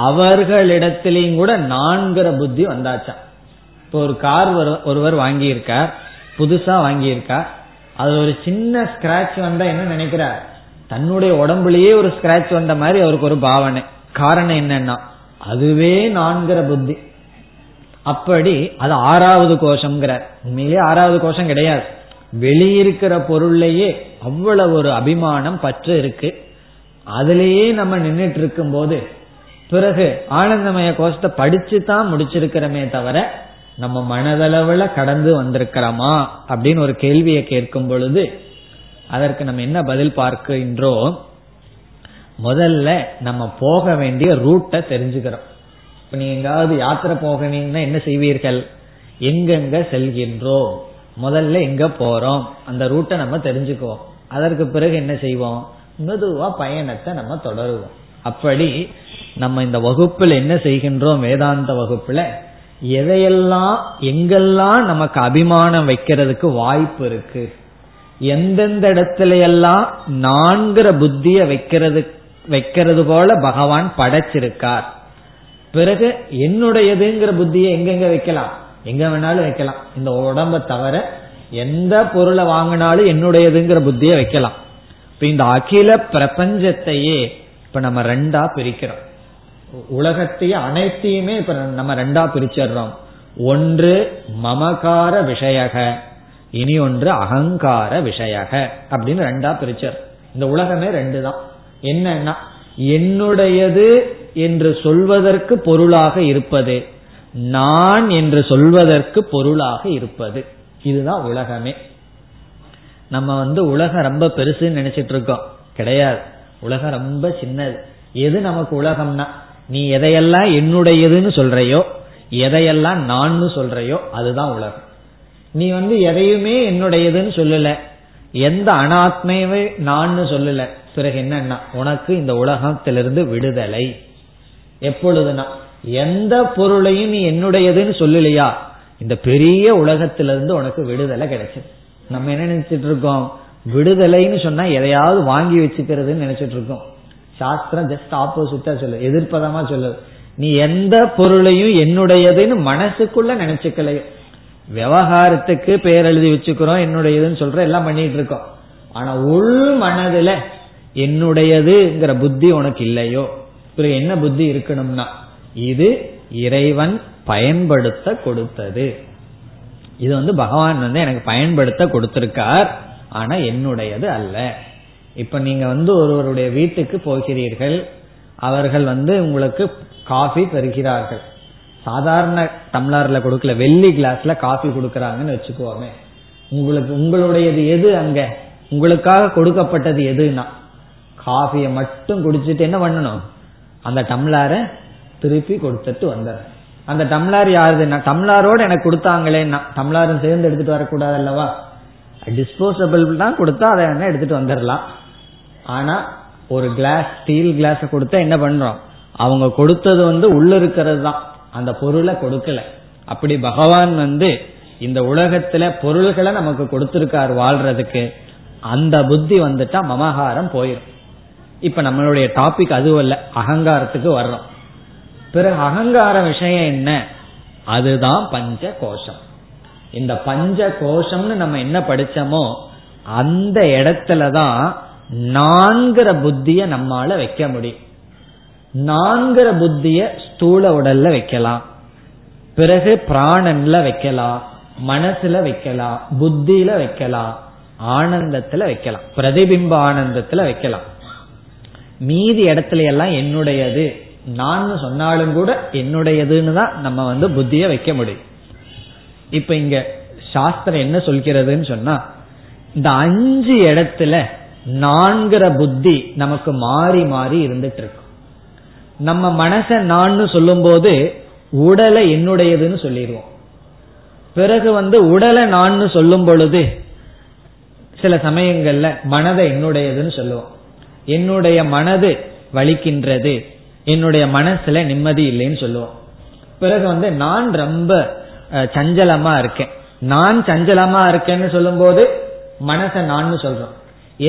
அவர்களிடத்திலையும் கூட நான்கிற புத்தி வந்தாச்சா. இப்போ ஒரு கார் ஒருவர் வாங்கியிருக்கார் புதுசா வாங்கியிருக்கார். அது ஒரு சின்ன ஸ்கிராச் வந்தா என்ன நினைக்கிறார்? தன்னுடைய உடம்புலயே ஒரு ஸ்கிராச் வந்த மாதிரி அவருக்கு ஒரு பாவனை. காரணம் என்னன்னா அதுவே நான்கிற புத்தி. அப்படி அது ஆறாவது கோஷம்ங்கிறார். உண்மையிலேயே ஆறாவது கோஷம் கிடையாது. வெளியிருக்கிற பொருள்லயே அவ்வளவு ஒரு அபிமானம் பற்று இருக்கு. அதுலேயே நம்ம நின்றுட்டு இருக்கும் போது பிறகு ஆனந்தமய கோஷத்தை படிச்சு தான் முடிச்சிருக்கிறோமே தவிர நம்ம மனதளவுல கடந்து வந்திருக்கிறோமா அப்படின்னு ஒரு கேள்வியை கேட்கும் பொழுது அதற்கு நம்ம என்ன பதில் பார்க்கின்றோம்? முதல்ல நம்ம போக வேண்டிய ரூட்டை தெரிஞ்சுக்கிறோம். இப்ப நீங்க எங்காவது யாத்திரை போகணும்னா என்ன செய்வீர்கள்? எங்கெங்க செல்கின்றோம்? முதல்ல எங்க போறோம்? அந்த ரூட்டை நம்ம தெரிஞ்சுக்குவோம். அதற்கு பிறகு என்ன செய்வோம்? மெதுவா பயணத்தை நம்ம தொடருவோம். அப்படி நம்ம இந்த வகுப்புல என்ன செய்கின்றோம்? வேதாந்த வகுப்புல எதையெல்லாம் எங்கெல்லாம் நமக்கு அபிமானம் வைக்கிறதுக்கு வாய்ப்பு இருக்கு? எந்தெந்த இடத்துல எல்லாம் நான்கிற புத்திய வைக்கிறது வைக்கிறது போல பகவான் படைச்சிருக்கார்? பிறகு என்னுடையதுங்கிற புத்தியை எங்கெங்க வைக்கலாம்? எங்க வேணாலும் வைக்கலாம். இந்த உடம்ப தவிர எந்த பொருளை வாங்கினாலும் என்னுடையதுங்கிற புத்தியை வைக்கலாம். இப்ப இந்த அகில பிரபஞ்சத்தையே இப்ப நம்ம ரெண்டா பிரிக்கிறோம். உலகத்தையே அனைத்தையுமே இப்ப நம்ம ரெண்டா பிரிச்சிடுறோம். ஒன்று மமகார விஷயக இனி ஒன்று அகங்கார விஷயக அப்படின்னு ரெண்டா பிரிச்சர் இந்த உலகமே ரெண்டு தான் என்னன்னா என்னுடையது என்று சொல்வதற்கு பொருளாக இருப்பது. நான் என்று சொல்வதற்கு பொருளாக இருப்பது. இதுதான் உலகமே. நம்ம வந்து உலகம் ரொம்ப பெருசுன்னு நினைச்சிட்டு இருக்கோம். கிடையாது. உலகம் ரொம்ப சின்னது. எது நமக்கு உலகம்னா நீ எதையெல்லாம் என்னுடையதுன்னு சொல்றையோ எதையெல்லாம் நான் சொல்றையோ அதுதான் உலகம். நீ வந்து எதையுமே என்னுடையதுன்னு சொல்லல. எந்த அனாத்மையுமே நான் சொல்லல. பிறகு என்னன்னா உனக்கு இந்த உலகத்திலிருந்து விடுதலை. எப்பொழுதுனா எந்த பொருளையும் நீ என்னுடையதுன்னு சொல்லலையா? இந்த பெரிய உலகத்திலிருந்து உனக்கு விடுதலை கிடைச்சது. நம்ம என்ன நினைச்சிட்டு இருக்கோம்? விடுதலைன்னு சொன்னா எதையாவது வாங்கி வச்சுக்கிறதுன்னு நினைச்சிட்டு இருக்கோம். சாஸ்திரம் ஜஸ்ட் ஆப்போசிட்டா சொல்லு எதிர்ப்பதமா சொல்லுது நீ எந்த பொருளையும் என்னுடையதுன்னு மனசுக்குள்ள நினைச்சுக்கலையோ. விவகாரத்துக்கு பேர் எழுதி வச்சுக்கிறோம் என்னுடையதுன்னு சொல்ற எல்லாம் பண்ணிட்டு இருக்கோம். ஆனா உள் மனதுல என்னுடையதுங்கிற புத்தி உனக்கு இல்லையோ? என்ன புத்தி இருக்கணும்னா? இது இறைவன் பயன்படுத்த கொடுத்தது இது வந்து பகவான் வந்து எனக்கு பயன்படுத்த கொடுத்திருக்கார் ஆனா என்னுடையது அல்ல. இப்ப நீங்க வந்து ஒருவருடைய வீட்டுக்கு போகிறீர்கள் அவர்கள் வந்து உங்களுக்கு காஃபி தருகிறார்கள். சாதாரண டம்ளர்ல கொடுக்கல வெள்ளி கிளாஸ்ல காஃபி கொடுக்கறாங்கன்னு வச்சுக்கோமே. உங்களுக்கு உங்களுடையது எது அங்க? உங்களுக்காக கொடுக்கப்பட்டது எதுனா காஃபியை மட்டும் குடிச்சிட்டு என்ன பண்ணணும்? அந்த டம்ளரை திருப்பி கொடுத்துட்டு வந்தார். அந்த டம்ளார் யாருதுன்னா டம்ளாரோட எனக்கு கொடுத்தாங்களேன்னா டம்ளாரும் சேர்ந்து எடுத்துட்டு வரக்கூடாது அல்லவா? டிஸ்போசபிள் தான் கொடுத்தா அதை என்ன எடுத்துட்டு வந்துடலாம். ஆனா ஒரு கிளாஸ் ஸ்டீல் கிளாஸ் கொடுத்தா என்ன பண்றோம்? அவங்க கொடுத்தது வந்து உள்ள இருக்கிறது தான். அந்த பொருளை கொடுக்கல. அப்படி பகவான் வந்து இந்த உலகத்துல பொருள்களை நமக்கு கொடுத்திருக்காரு வாழ்றதுக்கு. அந்த புத்தி வந்துட்டா மமகாரம் போயிடும் இப்ப நம்மளுடைய டாபிக் அதுவும் இல்ல அகங்காரத்துக்கு வர்றோம். பிறகு அகங்கார விஷயம் என்ன? அதுதான் பஞ்ச கோஷம் இந்த பஞ்ச கோஷம்னு நம்ம என்ன படிச்சோமோ அந்த இடத்துலதான் நான்கிற புத்திய நம்மால வைக்க முடியும். நான்கிற புத்திய ஸ்தூல உடல்ல வைக்கலாம். பிறகு பிராணன்ல வைக்கலாம். மனசுல வைக்கலாம். புத்தியில வைக்கலாம். ஆனந்தத்துல வைக்கலாம். பிரதிபிம்ப ஆனந்தத்துல வைக்கலாம். மீதி இடத்துல எல்லாம் என்னுடையது? நான் சொன்னாலும் கூட என்னுடையதுன்னு தான் நம்ம வந்து புத்திய வைக்க முடியும். இப்ப இங்க சாஸ்திரம் என்ன சொல்கிறதுன்னு சொன்னா இந்த அஞ்சு இடத்துல நான்கிற புத்தி நமக்கு மாறி மாறி இருந்துட்டு இருக்கும் நம்ம மனச நான் சொல்லும் போது உடலை என்னுடையதுன்னு சொல்லிடுவோம். பிறகு வந்து உடலை நான் சொல்லும் பொழுது சில சமயங்கள்ல மனதை என்னுடையதுன்னு சொல்லுவோம். என்னுடைய மனது வலிக்கின்றது என்னுடைய மனசுல நிம்மதி இல்லைன்னு சொல்லுவோம். பிறகு வந்து நான் ரொம்ப சஞ்சலமா இருக்கேன். நான் சஞ்சலமா இருக்கேன்னு சொல்லும் போது மனசை நான் சொல்றோம்.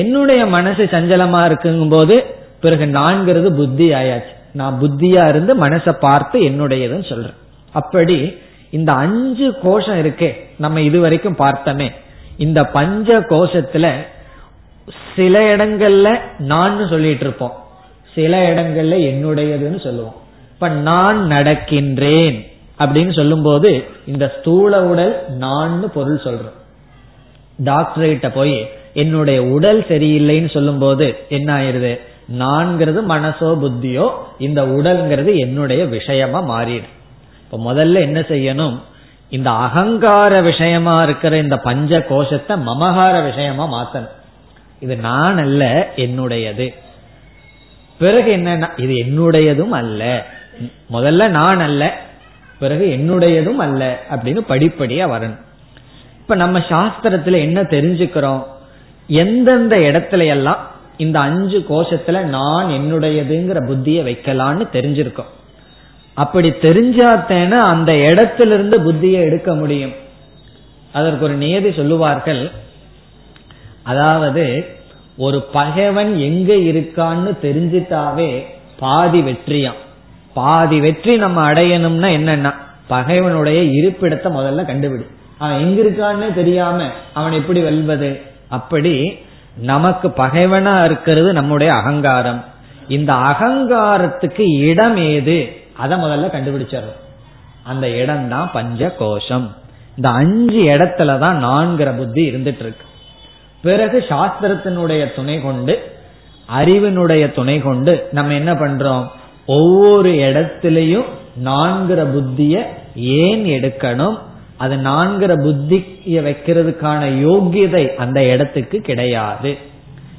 என்னுடைய மனசு சஞ்சலமா இருக்குங்கும் போது பிறகு நான்கிறது புத்தி ஆயாச்சு. நான் புத்தியா இருந்து மனசை பார்த்து என்னுடையதுன்னு சொல்றேன். அப்படி இந்த அஞ்சு கோஷம் இருக்கே நம்ம இதுவரைக்கும் பார்த்தோமே. இந்த பஞ்ச கோஷத்துல சில இடங்கள்ல நான் சொல்லிட்டு இருப்போம். சில இடங்கள்ல என்னுடையதுன்னு சொல்லுவோம். இப்ப நான் நடக்கின்றேன் அப்படின்னு சொல்லும் போது இந்த ஸ்தூல உடல் நான் பொருள் சொல்றோம். டாக்டர்கிட்ட போய் என்னுடைய உடல் சரியில்லைன்னு சொல்லும் போது என்ன ஆயிருது? நான்கிறது மனசோ புத்தியோ இந்த உடல்ங்கிறது என்னுடைய விஷயமா மாறிடும் இப்ப முதல்ல என்ன செய்யணும்? இந்த அகங்கார விஷயமா இருக்கிற இந்த பஞ்ச கோஷத்தை மமகார விஷயமா மாத்தணும். இது நான் அல்ல என்னுடையது. பிறகு என்னன்னா இது என்னுடையதும் அல்ல. முதல்ல நான் அல்ல பிறகு என்னுடையதும் அல்ல அப்படின்னு படிப்படியா வரணும். இப்ப நம்ம சாஸ்திரத்துல என்ன தெரிஞ்சுக்கிறோம்? எந்தெந்த இடத்துல எல்லாம் இந்த அஞ்சு கோஷத்துல நான் என்னுடையதுங்கிற புத்தியை வைக்கலான்னு தெரிஞ்சிருக்கோம். அப்படி தெரிஞ்சாத்தேன அந்த இடத்திலிருந்து புத்தியை எடுக்க முடியும். அதற்கு ஒரு நியதி சொல்லுவார்கள். அதாவது ஒரு பகைவன் எங்க இருக்கான்னு தெரிஞ்சிட்டாவே பாதி வெற்றியாம். பாதி வெற்றி நம்ம அடையணும்னா என்னன்னா பகைவனுடைய இருப்பிடத்தை முதல்ல கண்டுபிடி. அவன் எங்க இருக்கான்னு தெரியாம அவன் எப்படி வெல்வது? அப்படி நமக்கு பகைவனா இருக்கிறது நம்முடைய அகங்காரம். இந்த அகங்காரத்துக்கு இடம் ஏது? அதை முதல்ல கண்டுபிடிச்சிடும் அந்த இடம் தான் பஞ்ச கோஷம் இந்த அஞ்சு இடத்துல தான் நான்கிற புத்தி இருந்துட்டு இருக்கு. பிறகு சாஸ்திரத்தினுடைய துணை கொண்டு அறிவினுடைய துணை கொண்டு நம்ம என்ன பண்றோம்? ஒவ்வொரு இடத்திலையும் நான்கிற புத்திய ஏன் எடுக்கணும்? அது நான்கிற புத்திய வைக்கிறதுக்கான யோகியதை அந்த இடத்துக்கு கிடையாது.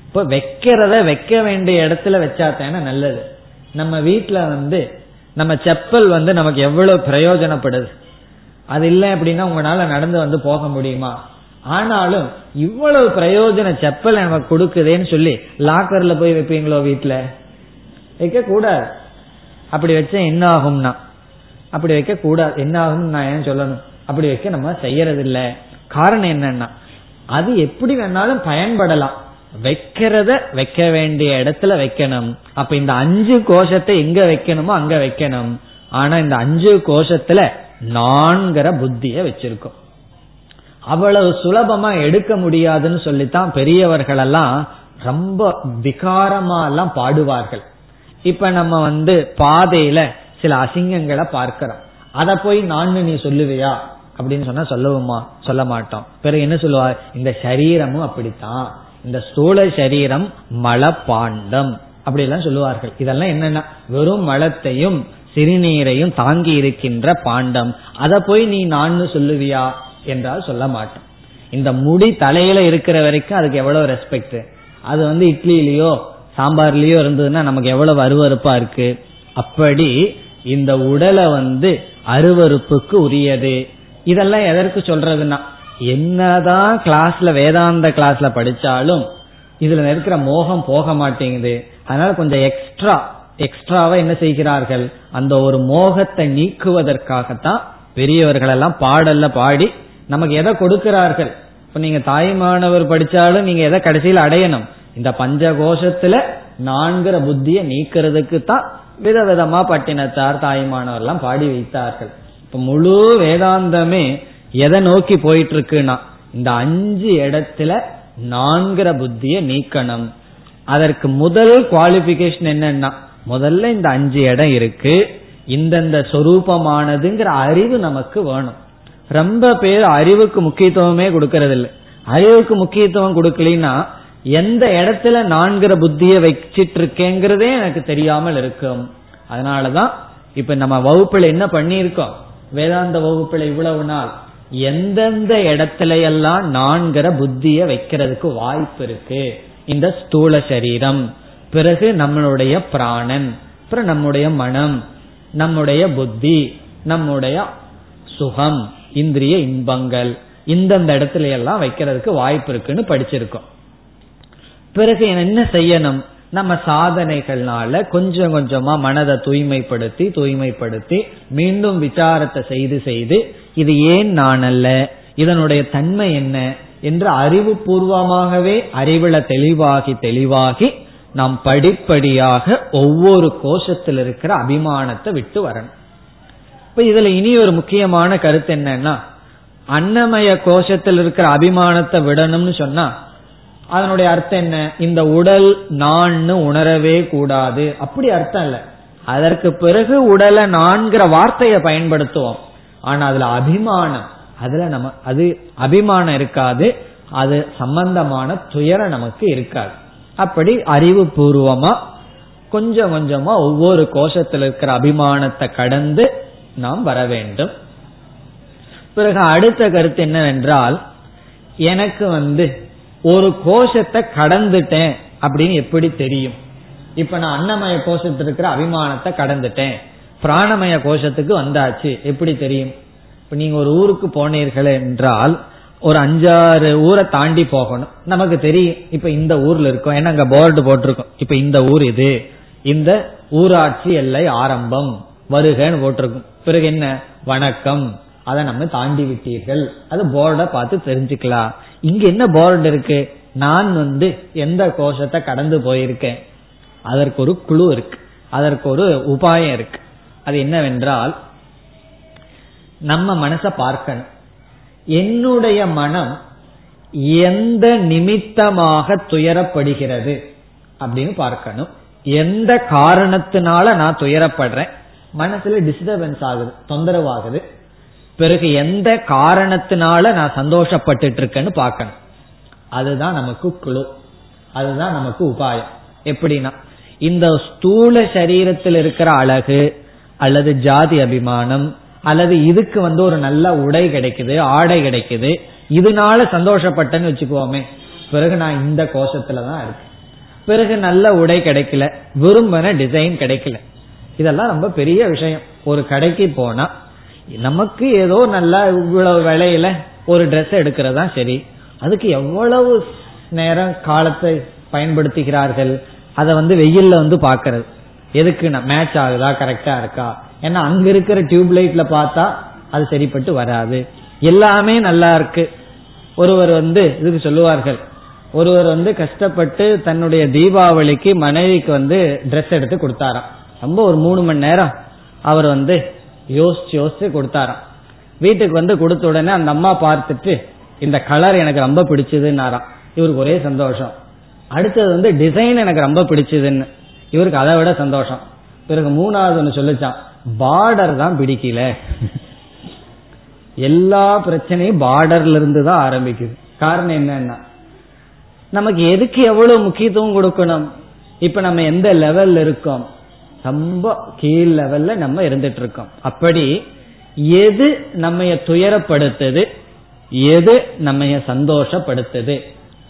இப்ப வைக்கிறத வைக்க வேண்டிய இடத்துல வச்சா தானே நல்லது. நம்ம வீட்டுல வந்து நம்ம செப்பல் வந்து நமக்கு எவ்வளவு பிரயோஜனப்படுது? அது இல்லை அப்படின்னா உங்களால நடந்து வந்து போக முடியுமா? ஆனாலும் இவ்வளவு பிரயோஜன செப்பல் நமக்கு கொடுக்குதேன்னு சொல்லி லாக்கர்ல போய் வைப்பீங்களோ வீட்டுல வைக்க கூடாது அப்படி வச்சா என்ன ஆகும்னா அப்படி வைக்க கூடாது என்ன ஆகும் நான் ஏன் சொல்லணும்? அப்படி வைக்க நம்ம செய்யறது இல்ல காரணம் என்னன்னா அது எப்படி வேணாலும் பயன்படலாம். வைக்கிறத வைக்க வேண்டிய இடத்துல வைக்கணும். அப்ப இந்த அஞ்சு கோஷத்தை எங்க வைக்கணுமோ அங்க வைக்கணும். ஆனா இந்த அஞ்சு கோஷத்துல நான்கிற புத்திய வச்சிருக்கோம். அவ்வளவு சுலபமா எடுக்க முடியாதுன்னு சொல்லித்தான் பெரியவர்கள் எல்லாம் ரொம்ப விகாரமா எல்லாம் பாடுவார்கள். இப்ப நம்ம வந்து பாதையில சில அசிங்கங்களை பார்க்கிறோம். அதை போய் நான் நீ சொல்லுவியா? அப்படின்னு சொன்னா சொல்லுவோமா சொல்ல மாட்டோம். பிறகு என்ன சொல்லுவார்? இந்த சரீரமும் அப்படித்தான். இந்த ஸ்தூல சரீரம் மலப்பாண்டம். அப்படி எல்லாம் சொல்லுவார்கள். இதெல்லாம் என்னன்னா வெறும் மலத்தையும் சிறுநீரையும் தாங்கி இருக்கின்ற பாண்டம். அதை போய் நீ நான் சொல்லுவியா? என்றால் சொல்ல மாட்டோம். இந்த முடி தலையில இருக்கிற வரைக்கும் அதுக்கு எவ்வளவு ரெஸ்பெக்ட் அது வந்து இட்லியிலயோ சாம்பார்லயோ இருந்ததுன்னா நமக்கு எவ்வளவு அருவறுப்பா இருக்கு? அப்படி இந்த உடலை வந்து அருவறுப்புக்கு உரியது. இதெல்லாம் எதற்கு சொல்றதுன்னா என்னதான் கிளாஸ்ல வேதாந்த கிளாஸ்ல படிச்சாலும் இதுல இருக்கிற மோகம் போக மாட்டேங்குது. அதனால கொஞ்சம் எக்ஸ்ட்ரா எக்ஸ்ட்ராவா என்ன செய்கிறார்கள்? அந்த ஒரு மோகத்தை நீக்குவதற்காகத்தான் பெரியவர்கள் எல்லாம் பாடல்ல பாடி நமக்கு எதை கொடுக்கிறார்கள்? இப்ப நீங்க தாய்மானவர் படிச்சாலும் நீங்க எதை கடைசியில் அடையணும்? இந்த பஞ்ச கோஷத்துல நான்கிற புத்திய நீக்கிறதுக்கு தான் விதவிதமா பட்டினத்தார் தாய்மானவர் எல்லாம் பாடி வைத்தார்கள். இப்ப முழு வேதாந்தமே எதை நோக்கி போயிட்டு இருக்குன்னா இந்த அஞ்சு இடத்துல நான்கிற புத்திய நீக்கணும். அதற்கு முதல் குவாலிபிகேஷன் என்னன்னா முதல்ல இந்த அஞ்சு இடம் இருக்கு இந்தந்த சொரூபமானதுங்கிற அறிவு நமக்கு வேணும். ரொம்ப பேர் அறிவுக்கு முக்கியத்துவமே கொடுக்கறது இல்லை அறிவுக்கு முக்கியத்துவம் கொடுக்கலனா எந்த இடத்துல நான்கிற புத்திய வச்சிட்டு இருக்கேங்கிறதே எனக்கு தெரியாமல் இருக்கும். அதனாலதான் இப்ப நம்ம வகுப்புல என்ன பண்ணிருக்கோம் வேதாந்த வகுப்புல இவ்வளவு நாள் எந்தெந்த இடத்துல எல்லாம் நான்கிற புத்திய வைக்கிறதுக்கு வாய்ப்பு இருக்கு? இந்த ஸ்தூல சரீரம் பிறகு நம்மளுடைய பிராணன் அப்புறம் நம்முடைய மனம் நம்முடைய புத்தி நம்முடைய சுகம் இந்திரிய இன்பங்கள் இந்தந்த இடத்துல எல்லாம் வைக்கிறதுக்கு வாய்ப்பு இருக்குன்னு படிச்சிருக்கோம். பிறகு என்ன செய்யணும்? நம்ம சாதனைகள்னால கொஞ்சம் கொஞ்சமா மனதை தூய்மைப்படுத்தி தூய்மைப்படுத்தி மீண்டும் விசாரத்தை செய்து செய்து இது ஏன் நான் அல்ல? இதனுடைய தன்மை என்ன? என்று அறிவு பூர்வமாகவே அறிவுல தெளிவாகி தெளிவாகி நாம் படிப்படியாக ஒவ்வொரு கோஷத்தில் இருக்கிற அபிமானத்தை விட்டு வரணும். இப்ப இதுல இனி ஒரு முக்கியமான கருத்து என்னன்னா அன்னமய கோஷத்தில் இருக்கிற அபிமானத்தை விடணும்னு சொன்னா அதனுடைய அர்த்தம் என்ன? இந்த உடல் நான்னு உணரவே கூடாது. அப்படி அர்த்தம் இல்ல. அதற்கு பிறகு உடலை நான்கிற வார்த்தையை பயன்படுத்துவோம். ஆனா அதுல அபிமானம் அதுல நம்ம அது அபிமானம் இருக்காது. அது சம்பந்தமான துயரம் நமக்கு இருக்காது. அப்படி அறிவு பூர்வமா கொஞ்சம் கொஞ்சமா ஒவ்வொரு கோஷத்தில் இருக்கிற அபிமானத்தை கடந்து நாம் வர வேண்டும். பிறகு அடுத்த கருத்து என்னவென்றால் எனக்கு வந்து ஒரு கோஷத்தை கடந்துட்டேன் அப்படின்னு எப்படி தெரியும்? இப்ப நான் அன்னமய கோஷத்தில் இருக்கிற அபிமானத்தை கடந்துட்டேன். பிராணமய கோஷத்துக்கு வந்தாச்சு. எப்படி தெரியும்? இப்ப நீங்க ஒரு ஊருக்கு போனீர்கள் என்றால் ஒரு அஞ்சாறு ஊரை தாண்டி போகணும். நமக்கு தெரியும். இப்ப இந்த ஊர்ல இருக்கோம். ஏன்னா அங்க போர்டு போட்டிருக்கோம். இப்ப இந்த ஊர் இது. இந்த ஊராட்சி எல்லை ஆரம்பம். வருகன்னு போட்டிருக்கும். பிறகு என்ன? வணக்கம். அதை நம்ம தாண்டி விட்டீர்கள். அது போர்டை பார்த்து தெரிஞ்சுக்கலாம். இங்க என்ன போர்டு இருக்கு? நான் வந்து எந்த கோஷத்தை கடந்து போயிருக்கேன்? அதற்கு ஒரு குழு இருக்கு. அதற்கு ஒரு உபாயம் இருக்கு. அது என்னவென்றால் நம்ம மனசை பார்க்கணும். என்னுடைய மனம் எந்த நிமித்தமாக துயரப்படுகிறது அப்படின்னு பார்க்கணும். எந்த காரணத்தினால நான் துயரப்படுறேன்? மனசுல டிஸ்டர்பன்ஸ் ஆகுது தொந்தரவு ஆகுது பிறகு எந்த காரணத்தினால நான் சந்தோஷப்பட்டுட்டு இருக்கேன்னு பார்க்கணும். அதுதான் நமக்கு குழு. அதுதான் நமக்கு உபாயம். எப்படின்னா இந்த ஸ்தூல சரீரத்தில் இருக்கிற அழகு அல்லது ஜாதி அபிமானம் அல்லது இதுக்கு வந்து ஒரு நல்ல உடை கிடைக்குது ஆடை கிடைக்குது இதனால சந்தோஷப்பட்டேன்னு வச்சுக்குவோமே. பிறகு நான் இந்த கோஷத்துல தான் இருக்கேன். பிறகு நல்ல உடை கிடைக்கல விரும்பின டிசைன் கிடைக்கல. இதெல்லாம் ரொம்ப பெரிய விஷயம். ஒரு கடைக்கு போனா நமக்கு ஏதோ நல்லா இவ்வளவு விலையில ஒரு ட்ரெஸ் எடுக்கிறதா சரி அதுக்கு எவ்வளவு நேரம் காலத்தை பயன்படுத்துகிறார்கள் அதை வந்து வெயில்ல வந்து பாக்குறது எதுக்கு மேட்ச் ஆகுதா கரெக்டா இருக்கா? ஏன்னா அங்க இருக்கிற டியூப் லைட்ல பார்த்தா அது சரிப்பட்டு வராது. எல்லாமே நல்லா இருக்கு. ஒருவர் வந்து இதுக்கு சொல்லுவார்கள் ஒருவர் வந்து கஷ்டப்பட்டு தன்னுடைய தீபாவளிக்கு மனைவிக்கு வந்து ட்ரெஸ் எடுத்து கொடுத்தாராம். ரொம்ப ஒரு மூணு மணி நேரம் அவர் வந்து யோசிச்சு யோசிச்சு கொடுத்தாராம். வீட்டுக்கு வந்து கொடுத்த உடனே அந்த அம்மா பார்த்துட்டு இந்த கலர் எனக்கு ரொம்ப பிடிச்சதுன்னாராம். இவருக்கு ஒரே சந்தோஷம். அடுத்தது வந்து டிசைன் எனக்கு ரொம்ப பிடிச்சதுன்னு. இவருக்கு அதை விட சந்தோஷம். பிறகு மூணாவது ஒன்று சொல்லிச்சான் பார்டர் தான் பிடிக்கல. எல்லா பிரச்சனையும் பார்டர்ல இருந்து தான் ஆரம்பிக்குது. காரணம் என்னன்னா நமக்கு எதுக்கு எவ்வளவு முக்கியத்துவம் கொடுக்கணும்? இப்ப நம்ம எந்த லெவல்ல இருக்கோம்? ரொம்ப கீழ் லெவல்ல நம்ம இருந்துட்டு இருக்கோம் அப்படி எது நம்ம துயரப்படுத்துது? எது நம்ம சந்தோஷப்படுத்துது?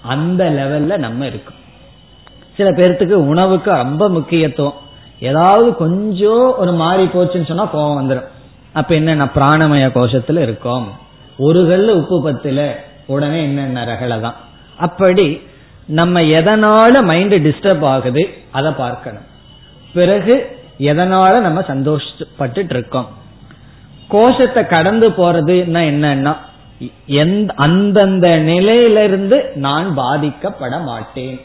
அந்த லெவல்ல நம்ம இருக்கோம். சில பேர்த்துக்கு உணவுக்கு ரொம்ப முக்கியத்துவம். ஏதாவது கொஞ்சம் ஒரு மாறி போச்சுன்னு சொன்னா கோபம் வந்துடும் அப்ப என்ன பிராணமய கோஷத்துல இருக்கோம். ஒரு கல்ல உப்பு பத்துல உடனே என்ன ரகலை தான். அப்படி நம்ம எதனால மைண்ட் டிஸ்டர்ப் ஆகுது? அதை பார்க்கணும். பிறகு எதனால நம்ம சந்தோஷப்பட்டு இருக்கோம் கோஷத்தை கடந்து போறதுன்னா என்னன்னா அந்தந்த நிலையிலிருந்து நான் பாதிக்கப்பட மாட்டேன்.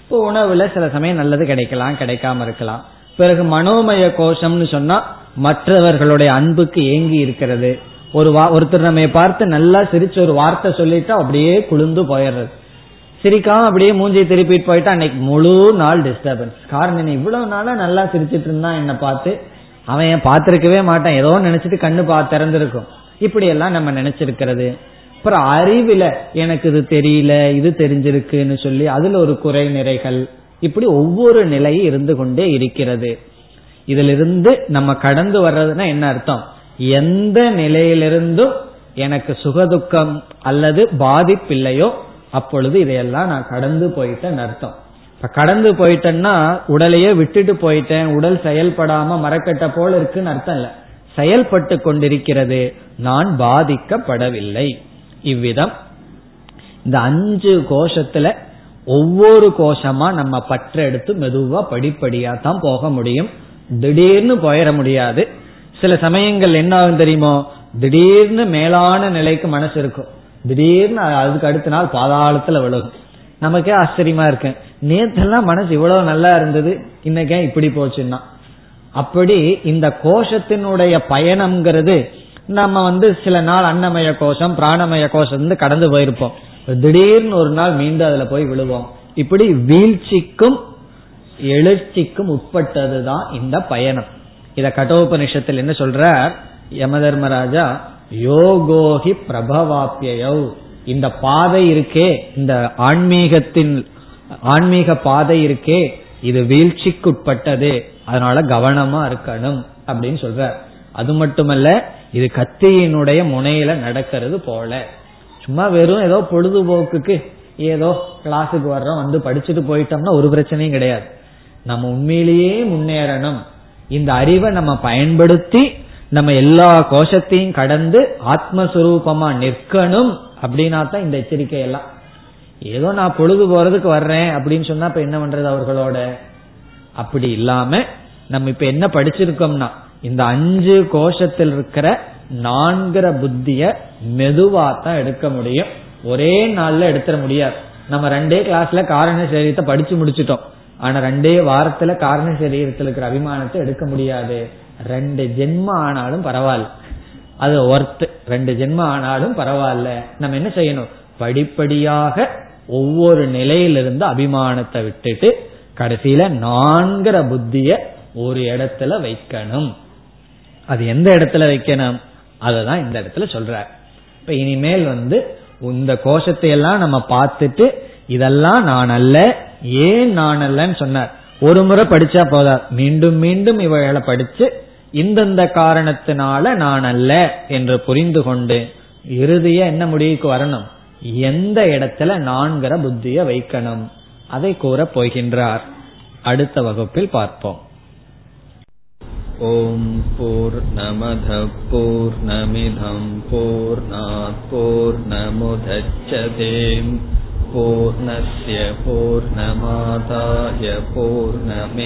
இப்போ உணவுல சில சமயம் நல்லது கிடைக்கலாம் கிடைக்காம இருக்கலாம். பிறகு மனோமய கோஷம்னு சொன்னா மற்றவர்களுடைய அன்புக்கு ஏங்கி இருக்கிறது. ஒரு வா ஒருத்தர் நம்ம பார்த்து நல்லா சிரிச்சு ஒரு வார்த்தை சொல்லிட்டா அப்படியே குளிர்ந்து போயிடுறது. சிரிக்காம அப்படியே மூஞ்சி திருப்பிட்டு போயிட்டா அன்னைக்கு முழு நாள் டிஸ்டர்பன்ஸ் காரணம் இவ்வளவு நாளா நல்லா சிரிச்சிட்டு இருந்தான் என்ன பார்த்து அவன் பார்த்திருக்கவே மாட்டான். ஏதோ நினைச்சிட்டு கண்ணு பா திறந்திருக்கும். இப்படி எல்லாம் நம்ம நினைச்சிருக்கிறது. அப்புறம் அறிவில எனக்கு இது தெரியல இது தெரிஞ்சிருக்குன்னு சொல்லி அதுல ஒரு குறை நிறைகள். இப்படி ஒவ்வொரு நிலையும் இருந்து கொண்டே இருக்கிறது. இதிலிருந்து நம்ம கடந்து வர்றதுன்னா என்ன அர்த்தம்? எந்த நிலையிலிருந்தும் எனக்கு சுகதுக்கம் அல்லது பாதிப்பில்லையோ அப்பொழுது இதையெல்லாம் நான் கடந்து போயிட்டேன் அர்த்தம். இப்ப கடந்து போயிட்டேன்னா உடலையே விட்டுட்டு போயிட்டேன் உடல் செயல்படாம மரக்கட்ட போல இருக்குன்னு அர்த்தம் இல்ல. செயல்பட்டு கொண்டிருக்கிறது நான் பாதிக்கப்படவில்லை. இவ்விதம். இந்த அஞ்சு கோஷத்துல ஒவ்வொரு கோஷமா நம்ம பற்ற எடுத்து மெதுவா படிப்படியா தான் போக முடியும். திடீர்னு போயிட முடியாது. சில சமயங்கள் என்ன ஆகும் தெரியுமோ? திடீர்னு மேலான நிலைக்கு மனசு இருக்கும். திடீர்னு அதுக்கு அடுத்த நாள் பாதாளத்துல விழுகும் நமக்கே ஆச்சரியமா இருக்கு. நேத்தெல்லாம் மனசு இவ்வளவு நல்லா இருந்தது இன்னைக்கே இப்படி போச்சுன்னா. அப்படி இந்த கோஷத்தினுடைய பயணம்ங்கிறது நம்ம வந்து சில நாள் அன்னமய கோஷம் பிராணமய கோஷம் கடந்து போயிருப்போம். திடீர்னு ஒரு நாள் மீண்டும் அதுல போய் விழுவோம். இப்படி வீழ்ச்சிக்கும் எழுச்சிக்கும் உட்பட்டதுதான் இந்த பயணம். இத கட்டோபனிஷத்தில் என்ன சொல்ற யம தர்மராஜா யோகோகி பிரபவாப்பியோ இந்த பாதை இருக்கே இந்த ஆன்மீகத்தின் ஆன்மீக பாதை இருக்கே இது வீழ்ச்சிக்குட்பட்டது அதனால கவனமா இருக்கணும் அப்படின்னு சொல்ற அது மட்டுமல்ல இது கத்தியினுடைய முனையில நடக்கிறது போல. சும்மா வெறும் ஏதோ பொழுதுபோக்குக்கு ஏதோ கிளாஸுக்கு வர்றோம் வந்து படிச்சுட்டு போயிட்டோம்னா ஒரு பிரச்சனையும் கிடையாது. நம்ம உண்மையிலேயே முன்னேறணும். இந்த அறிவை நம்ம பயன்படுத்தி நம்ம எல்லா கோஷத்தையும் கடந்து ஆத்மஸ்வரூபமா நிற்கணும் அப்படின்னா தான் இந்த எச்சரிக்கை எல்லாம் ஏதோ நான் பொழுது போறதுக்கு வர்றேன் அப்படின்னு சொன்னா இப்ப என்ன பண்றது அவர்களோட? அப்படி இல்லாம நம்ம இப்ப என்ன படிச்சிருக்கோம்னா இந்த அஞ்சு கோஷத்தில் இருக்கிற நான்கிற புத்திய மெதுவா தான் எடுக்க முடியும். ஒரே நாள்ல எடுத்துட முடியாது. நம்ம ரெண்டே கிளாஸ்ல காரண சரீரத்தை படிச்சு முடிச்சிட்டோம். ஆனா ரெண்டே வாரத்துல காரண சரீரத்தில் இருக்கிற அபிமானத்தை எடுக்க முடியாது. ரெண்டு ஜென்மம் ஆனாலும் பரவாயில்ல. அது ஒர்த் ரெண்டு ஜென்மம் ஆனாலும் பரவாயில்ல. நம்ம என்ன செய்யணும்? படிப்படியாக ஒவ்வொரு நிலையிலிருந்து அபிமானத்தை விட்டுட்டு கடைசியில நான்கிற புத்திய ஒரு இடத்துல வைக்கணும். அது எந்த இடத்துல வைக்கணும்? அததான் இந்த இடத்துல சொல்ற இப்ப இனிமேல் வந்து இந்த கோஷத்தை எல்லாம் நம்ம பார்த்துட்டு இதெல்லாம் நான் அல்ல ஏன் நான் அல்லன்னு சொன்னார். ஒரு முறை படிச்சா போதா மீண்டும் மீண்டும் இவைகளை படிச்சு இந்தந்த காரணத்தினால நான் அல்ல என்று புரிந்து கொண்டு இறுதிய என்ன முடிவுக்கு வரணும் எந்த இடத்துல நான்கிற புத்திய வைக்கணும் அதை கூற போகின்றார் அடுத்த வகுப்பில் பார்ப்போம் ஓம் போர் நமத போர் நமிதம் போர் போர் நமுதச்சதேம் पूर्णस्य पूर्णमादाय पूर्णमेवावशिष्यते